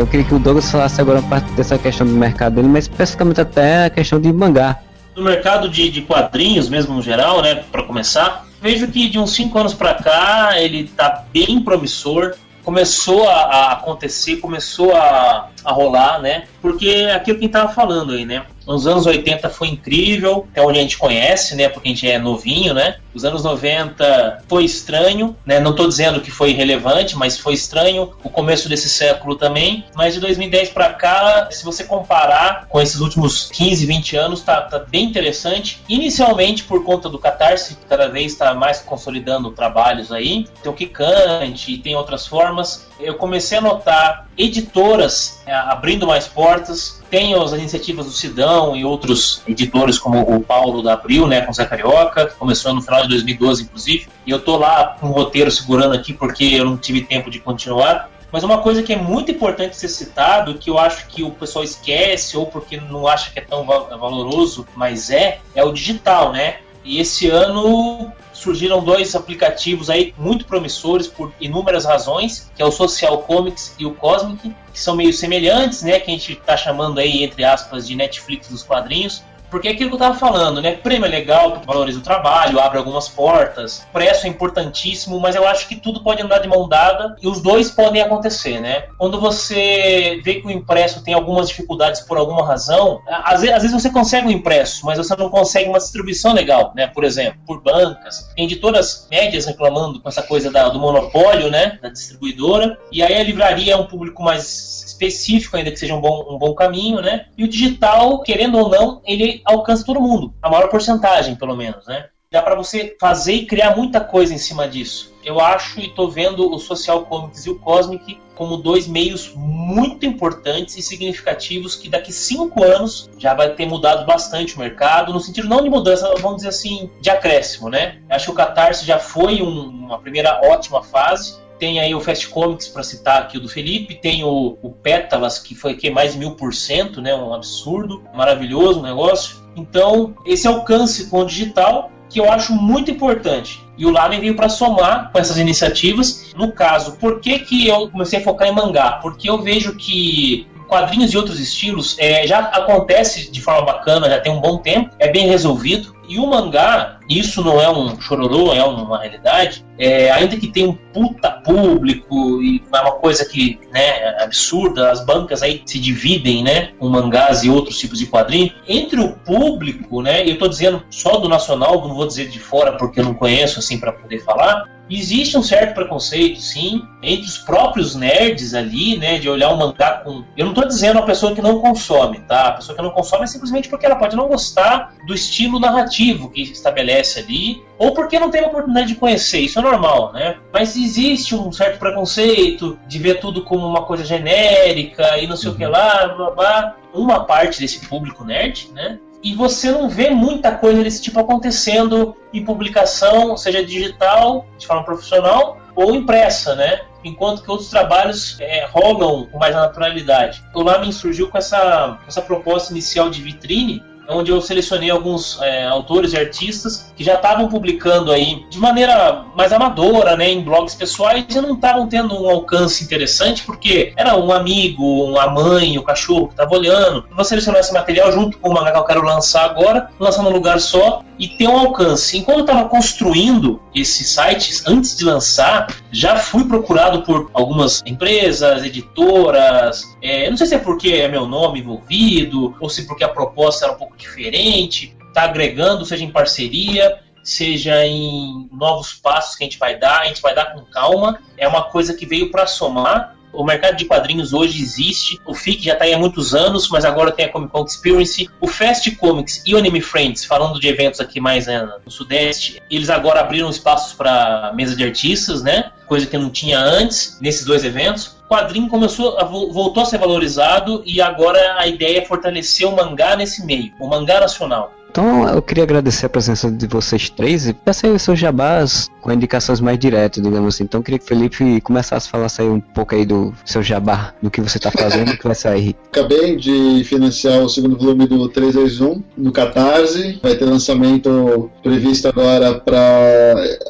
Eu queria que o Douglas falasse agora parte dessa questão do mercado dele, mas especificamente até a questão de mangá. No mercado de, de quadrinhos, mesmo no geral, né, para começar, vejo que de uns 5 anos para cá ele está bem promissor começou a, a, acontecer, começou a, a rolar, né? Porque é aquilo que a gente tava falando aí, né? Nos anos 80 foi incrível, até onde a gente conhece, né? Porque a gente é novinho, né? Os anos 90 foi estranho, né? Não estou dizendo que foi irrelevante, mas foi estranho. O começo desse século também. Mas de 2010 para cá, se você comparar com esses últimos 15, 20 anos, tá, tá bem interessante. Inicialmente por conta do Catarse, que cada vez está mais consolidando trabalhos aí. Tem o Kikante tem outras formas. Eu comecei a notar editoras é, abrindo mais portas. Tem as iniciativas do Sidão e outros editores, como o Paulo da Abril, né, com Zé Carioca, começou no final de 2012, inclusive. E eu tô lá com um roteiro segurando aqui porque eu não tive tempo de continuar. Mas uma coisa que é muito importante ser citado, que eu acho que o pessoal esquece ou porque não acha que é tão valoroso, mas é, é o digital, né? E esse ano surgiram dois aplicativos aí muito promissores por inúmeras razões, que é o Social Comics e o Cosmic, que são meio semelhantes, né, que a gente está chamando aí entre aspas de Netflix dos quadrinhos, porque é aquilo que eu estava falando, né? Prêmio é legal, valoriza o trabalho, abre algumas portas. Preço é importantíssimo, mas eu acho que tudo pode andar de mão dada e os dois podem acontecer, né? Quando você vê que o impresso tem algumas dificuldades por alguma razão, às vezes, às vezes você consegue o impresso, mas você não consegue uma distribuição legal, né? Por exemplo, por bancas. Tem editoras médias reclamando com essa coisa da, do monopólio, né? Da distribuidora. E aí a livraria é um público mais específico, ainda que seja um bom, um bom caminho, né? E o digital, querendo ou não, ele alcança todo mundo, a maior porcentagem, pelo menos, né? Dá para você fazer e criar muita coisa em cima disso. Eu acho e tô vendo o Social Comics e o Cosmic como dois meios muito importantes e significativos que daqui cinco anos já vai ter mudado bastante o mercado, no sentido não de mudança, vamos dizer assim, de acréscimo, né? Acho que o Catarse já foi um, uma primeira ótima fase, tem aí o Fast Comics para citar aqui o do Felipe, tem o, o Pétalas, que foi que mais mil por cento, né? Um absurdo, maravilhoso negócio. Então, esse alcance com o digital que eu acho muito importante. E o Lamen veio para somar com essas iniciativas. No caso, por que, que eu comecei a focar em mangá? Porque eu vejo que quadrinhos e outros estilos é, já acontece de forma bacana, já tem um bom tempo, é bem resolvido. E o mangá, isso não é um chororô, é uma realidade, é, ainda que tenha um puta público e é uma coisa que né, é absurda, as bancas aí se dividem, né, com mangás e outros tipos de quadrinhos. Entre o público, né, eu estou dizendo só do nacional, não vou dizer de fora porque eu não conheço assim para poder falar, Existe um certo preconceito, sim, entre os próprios nerds ali, né, de olhar um mangá com. Eu não estou dizendo a pessoa que não consome, tá? A pessoa que não consome é simplesmente porque ela pode não gostar do estilo narrativo que estabelece ali, ou porque não tem a oportunidade de conhecer, isso é normal, né? Mas existe um certo preconceito de ver tudo como uma coisa genérica e não sei uhum. o que lá, blá blá. Uma parte desse público nerd, né? e você não vê muita coisa desse tipo acontecendo em publicação, seja digital, de forma profissional, ou impressa, né? Enquanto que outros trabalhos é, rolam com mais naturalidade. O Lamin surgiu com essa, com essa proposta inicial de vitrine, onde eu selecionei alguns é, autores e artistas que já estavam publicando aí de maneira mais amadora, né, em blogs pessoais e não estavam tendo um alcance interessante porque era um amigo, a mãe, o cachorro que estava olhando. Eu vou selecionar esse material junto com o mangá que eu quero lançar agora, lançar num lugar só e ter um alcance. Enquanto eu estava construindo esses sites, antes de lançar, já fui procurado por algumas empresas, editoras. É, não sei se é porque é meu nome envolvido ou se porque a proposta era um pouco diferente, está agregando, seja em parceria, seja em novos passos que a gente vai dar, a gente vai dar com calma. É uma coisa que veio para somar o mercado de quadrinhos hoje existe. O FIC já está aí há muitos anos, mas agora tem a Comic Con Experience. O Fast Comics e o Anime Friends, falando de eventos aqui mais né, no Sudeste, eles agora abriram espaços para mesa de artistas, né? Coisa que não tinha antes nesses dois eventos. O quadrinho começou voltou a ser valorizado e agora a ideia é fortalecer o mangá nesse meio, o mangá nacional. Então eu queria agradecer a presença de vocês três e peço aí os seus jabás com indicações mais diretas, digamos assim. Então queria que o Felipe começasse a falar aí um pouco aí do seu jabá, do que você está fazendo que vai sair. [laughs] Acabei de financiar o segundo volume do 321 no Catarse. Vai ter lançamento previsto agora para.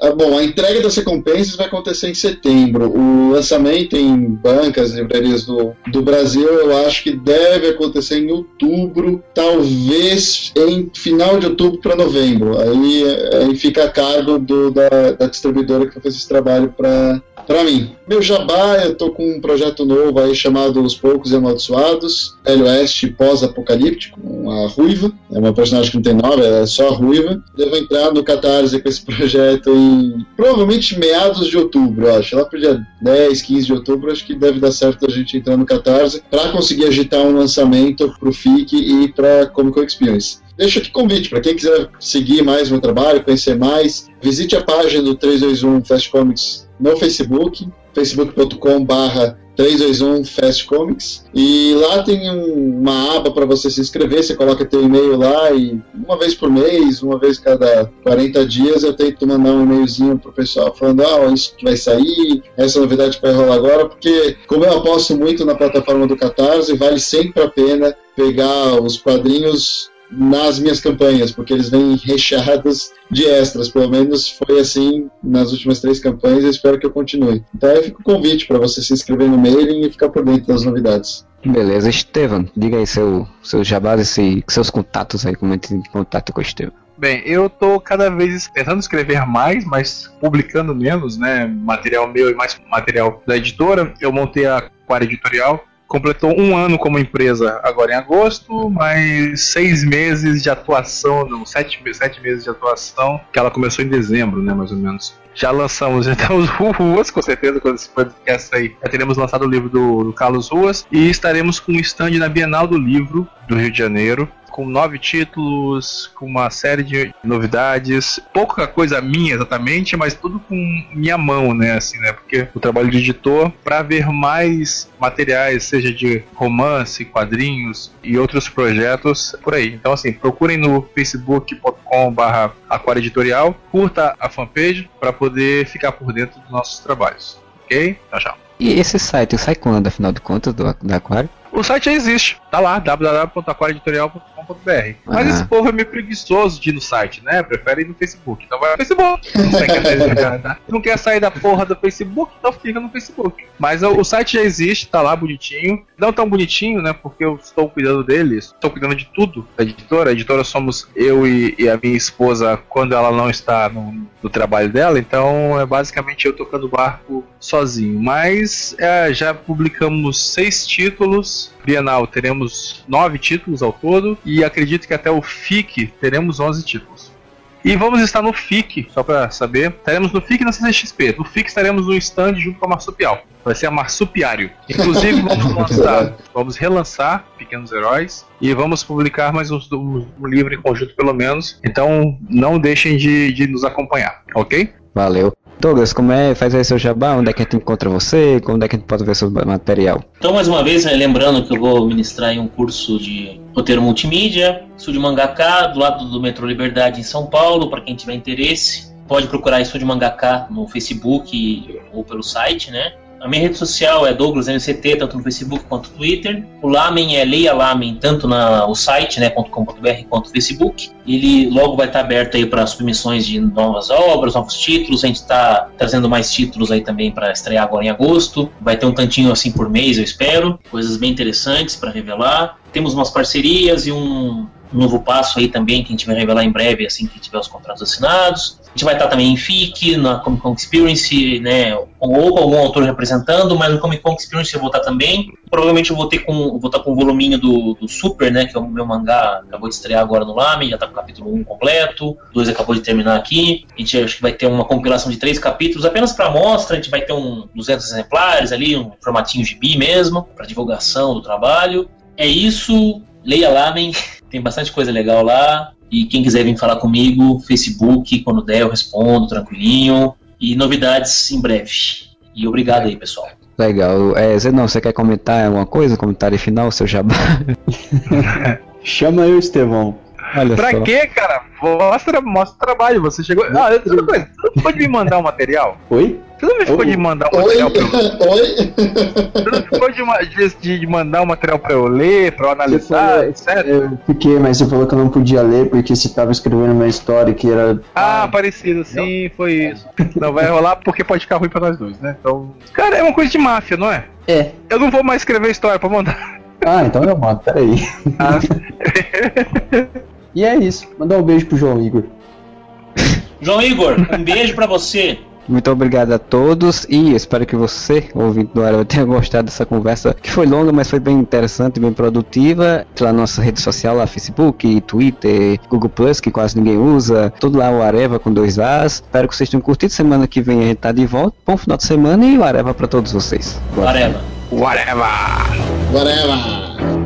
Ah, bom, a entrega das recompensas vai acontecer em setembro. O lançamento em bancas, livrarias do, do Brasil, eu acho que deve acontecer em outubro, talvez em final de outubro para novembro. Aí, aí fica a cargo do, da, da distribuidora que fez esse trabalho para para mim. Meu jabá, eu tô com um projeto novo aí chamado Os Poucos e Amaldiçoados, Velho Oeste pós-apocalíptico, uma ruiva, é uma personagem que não tem nome, é só ruiva. Devo entrar no Catarse com esse [laughs] projeto em provavelmente meados de outubro, acho. Lá pro dia 10, 15 de outubro, acho que deve dar certo a gente entrar no Catarse para conseguir agitar um lançamento pro FIC e pra Comic Experience deixo aqui convite para quem quiser seguir mais meu trabalho, conhecer mais, visite a página do 321 Fast Comics no Facebook, facebook.com barra 321 Fast Comics e lá tem um, uma aba para você se inscrever, você coloca teu e-mail lá e uma vez por mês, uma vez cada 40 dias eu tento mandar um e-mailzinho pro pessoal falando, ah, isso que vai sair, essa novidade vai rolar agora, porque como eu aposto muito na plataforma do Catarse, vale sempre a pena pegar os quadrinhos nas minhas campanhas, porque eles vêm recheados de extras, pelo menos foi assim nas últimas três campanhas e espero que eu continue. Então aí fica o convite para você se inscrever no mailing e ficar por dentro das novidades. Beleza, Estevam, diga aí seu, seus jabás e seus contatos aí, como é que contato com o Estevam. Bem, eu tô cada vez tentando escrever mais, mas publicando menos, né? Material meu e mais material da editora. Eu montei a Quara Editorial, completou um ano como empresa agora em agosto, mais seis meses de atuação, não, sete, sete meses de atuação, que ela começou em dezembro, né, mais ou menos. Já lançamos então os [laughs] Ruas, com certeza, quando esse podcast aí, já teremos lançado o livro do, do Carlos Ruas, e estaremos com um stand na Bienal do Livro do Rio de Janeiro, com nove títulos, com uma série de novidades, pouca coisa minha exatamente, mas tudo com minha mão, né, assim, né, porque o trabalho de editor para ver mais materiais, seja de romance, quadrinhos e outros projetos por aí. Então, assim, procurem no facebook.com/barra Editorial, curta a fanpage para poder ficar por dentro dos nossos trabalhos. Ok? Tchau, tchau. E esse site sai quando, afinal de contas, do, do Aquário? O site já existe, tá lá, Mas Ah. esse povo é meio preguiçoso de ir no site, né? Prefere ir no Facebook. Então vai no Facebook. Não, quer, tá? não quer sair da porra do Facebook, então fica no Facebook. Mas o, o site já existe, tá lá bonitinho. Não tão bonitinho, né? Porque eu estou cuidando dele, estou cuidando de tudo da editora. A editora somos eu e, e a minha esposa quando ela não está no, no trabalho dela. Então é basicamente eu tocando o barco sozinho. Mas é, já publicamos seis títulos. Bienal teremos nove títulos ao todo. E acredito que até o FIC teremos 11 títulos. E vamos estar no FIC, só pra saber. Estaremos no FIC e na CCXP. No FIC estaremos no stand junto com a Marsupial. Vai ser a Marsupiário. Inclusive, vamos [laughs] lançar, vamos relançar Pequenos Heróis e vamos publicar mais um, um livro em conjunto, pelo menos. Então, não deixem de, de nos acompanhar, ok? Valeu. Douglas, como é? Faz aí seu jabá, onde é que a gente encontra você? Onde é que a gente pode ver seu material? Então, mais uma vez, lembrando que eu vou ministrar um curso de roteiro multimídia, Estúdio Mangaká, do lado do Metrô Liberdade em São Paulo, para quem tiver interesse. Pode procurar Estúdio Mangaká no Facebook ou pelo site, né? A minha rede social é Douglas MCT, tanto no Facebook quanto no Twitter. O Lamen é Leia Lamen, tanto no site, né, .com.br, quanto no Facebook. Ele logo vai estar aberto aí para submissões de novas obras, novos títulos. A gente está trazendo mais títulos aí também para estrear agora em agosto. Vai ter um tantinho assim por mês, eu espero. Coisas bem interessantes para revelar. Temos umas parcerias e um novo passo aí também que a gente vai revelar em breve, assim que tiver os contratos assinados. A gente vai estar também em FIC, na Comic Con Experience, né, ou com algum autor representando, mas no Comic Con Experience eu vou estar também. Provavelmente eu vou ter com, vou estar com o voluminho do, do Super, né, que é o meu mangá, acabou de estrear agora no Lame, já está com o capítulo 1 completo, o 2 acabou de terminar aqui. A gente acho que vai ter uma compilação de três capítulos apenas para mostra, a gente vai ter um 200 exemplares ali, um formatinho gibi mesmo, para divulgação do trabalho. É isso, leia Lamen, tem bastante coisa legal lá. E quem quiser vir falar comigo, Facebook, quando der eu respondo tranquilinho. E novidades em breve. E obrigado aí, pessoal. Legal. É, Zenon, você quer comentar alguma coisa? Comentário final, seu jabá? [laughs] Chama eu, Estevão. Olha Pra só. quê, cara? Mostra, mostra o trabalho. Você chegou. Ah, outra coisa, você não ficou de me mandar um material? Oi? Você não me ficou de mandar um material pra eu Oi? Você não ficou de, de- mandar um material pra eu ler, pra eu analisar, falou- etc? Eu fiquei, mas você falou que eu não podia ler porque você estava escrevendo uma história que era. Ah, parecido, sim, foi isso. Não vai rolar porque pode ficar ruim pra nós dois, né? Então. Cara, é uma coisa de máfia, não é? É. Eu não vou mais escrever história pra mandar. Ah, então eu mando, peraí. Ah, [laughs] E é isso. Mandar um beijo pro João Igor. João Igor, um beijo pra você. Muito obrigado a todos e espero que você, ouvinte do Areva, tenha gostado dessa conversa, que foi longa, mas foi bem interessante, bem produtiva. Lá na nossa rede social, lá Facebook, Twitter, Google Plus, que quase ninguém usa, tudo lá o Areva com dois As. Espero que vocês tenham curtido. Semana que vem a gente tá de volta. Bom final de semana e o Areva pra todos vocês. Areva. whatever! Whatever.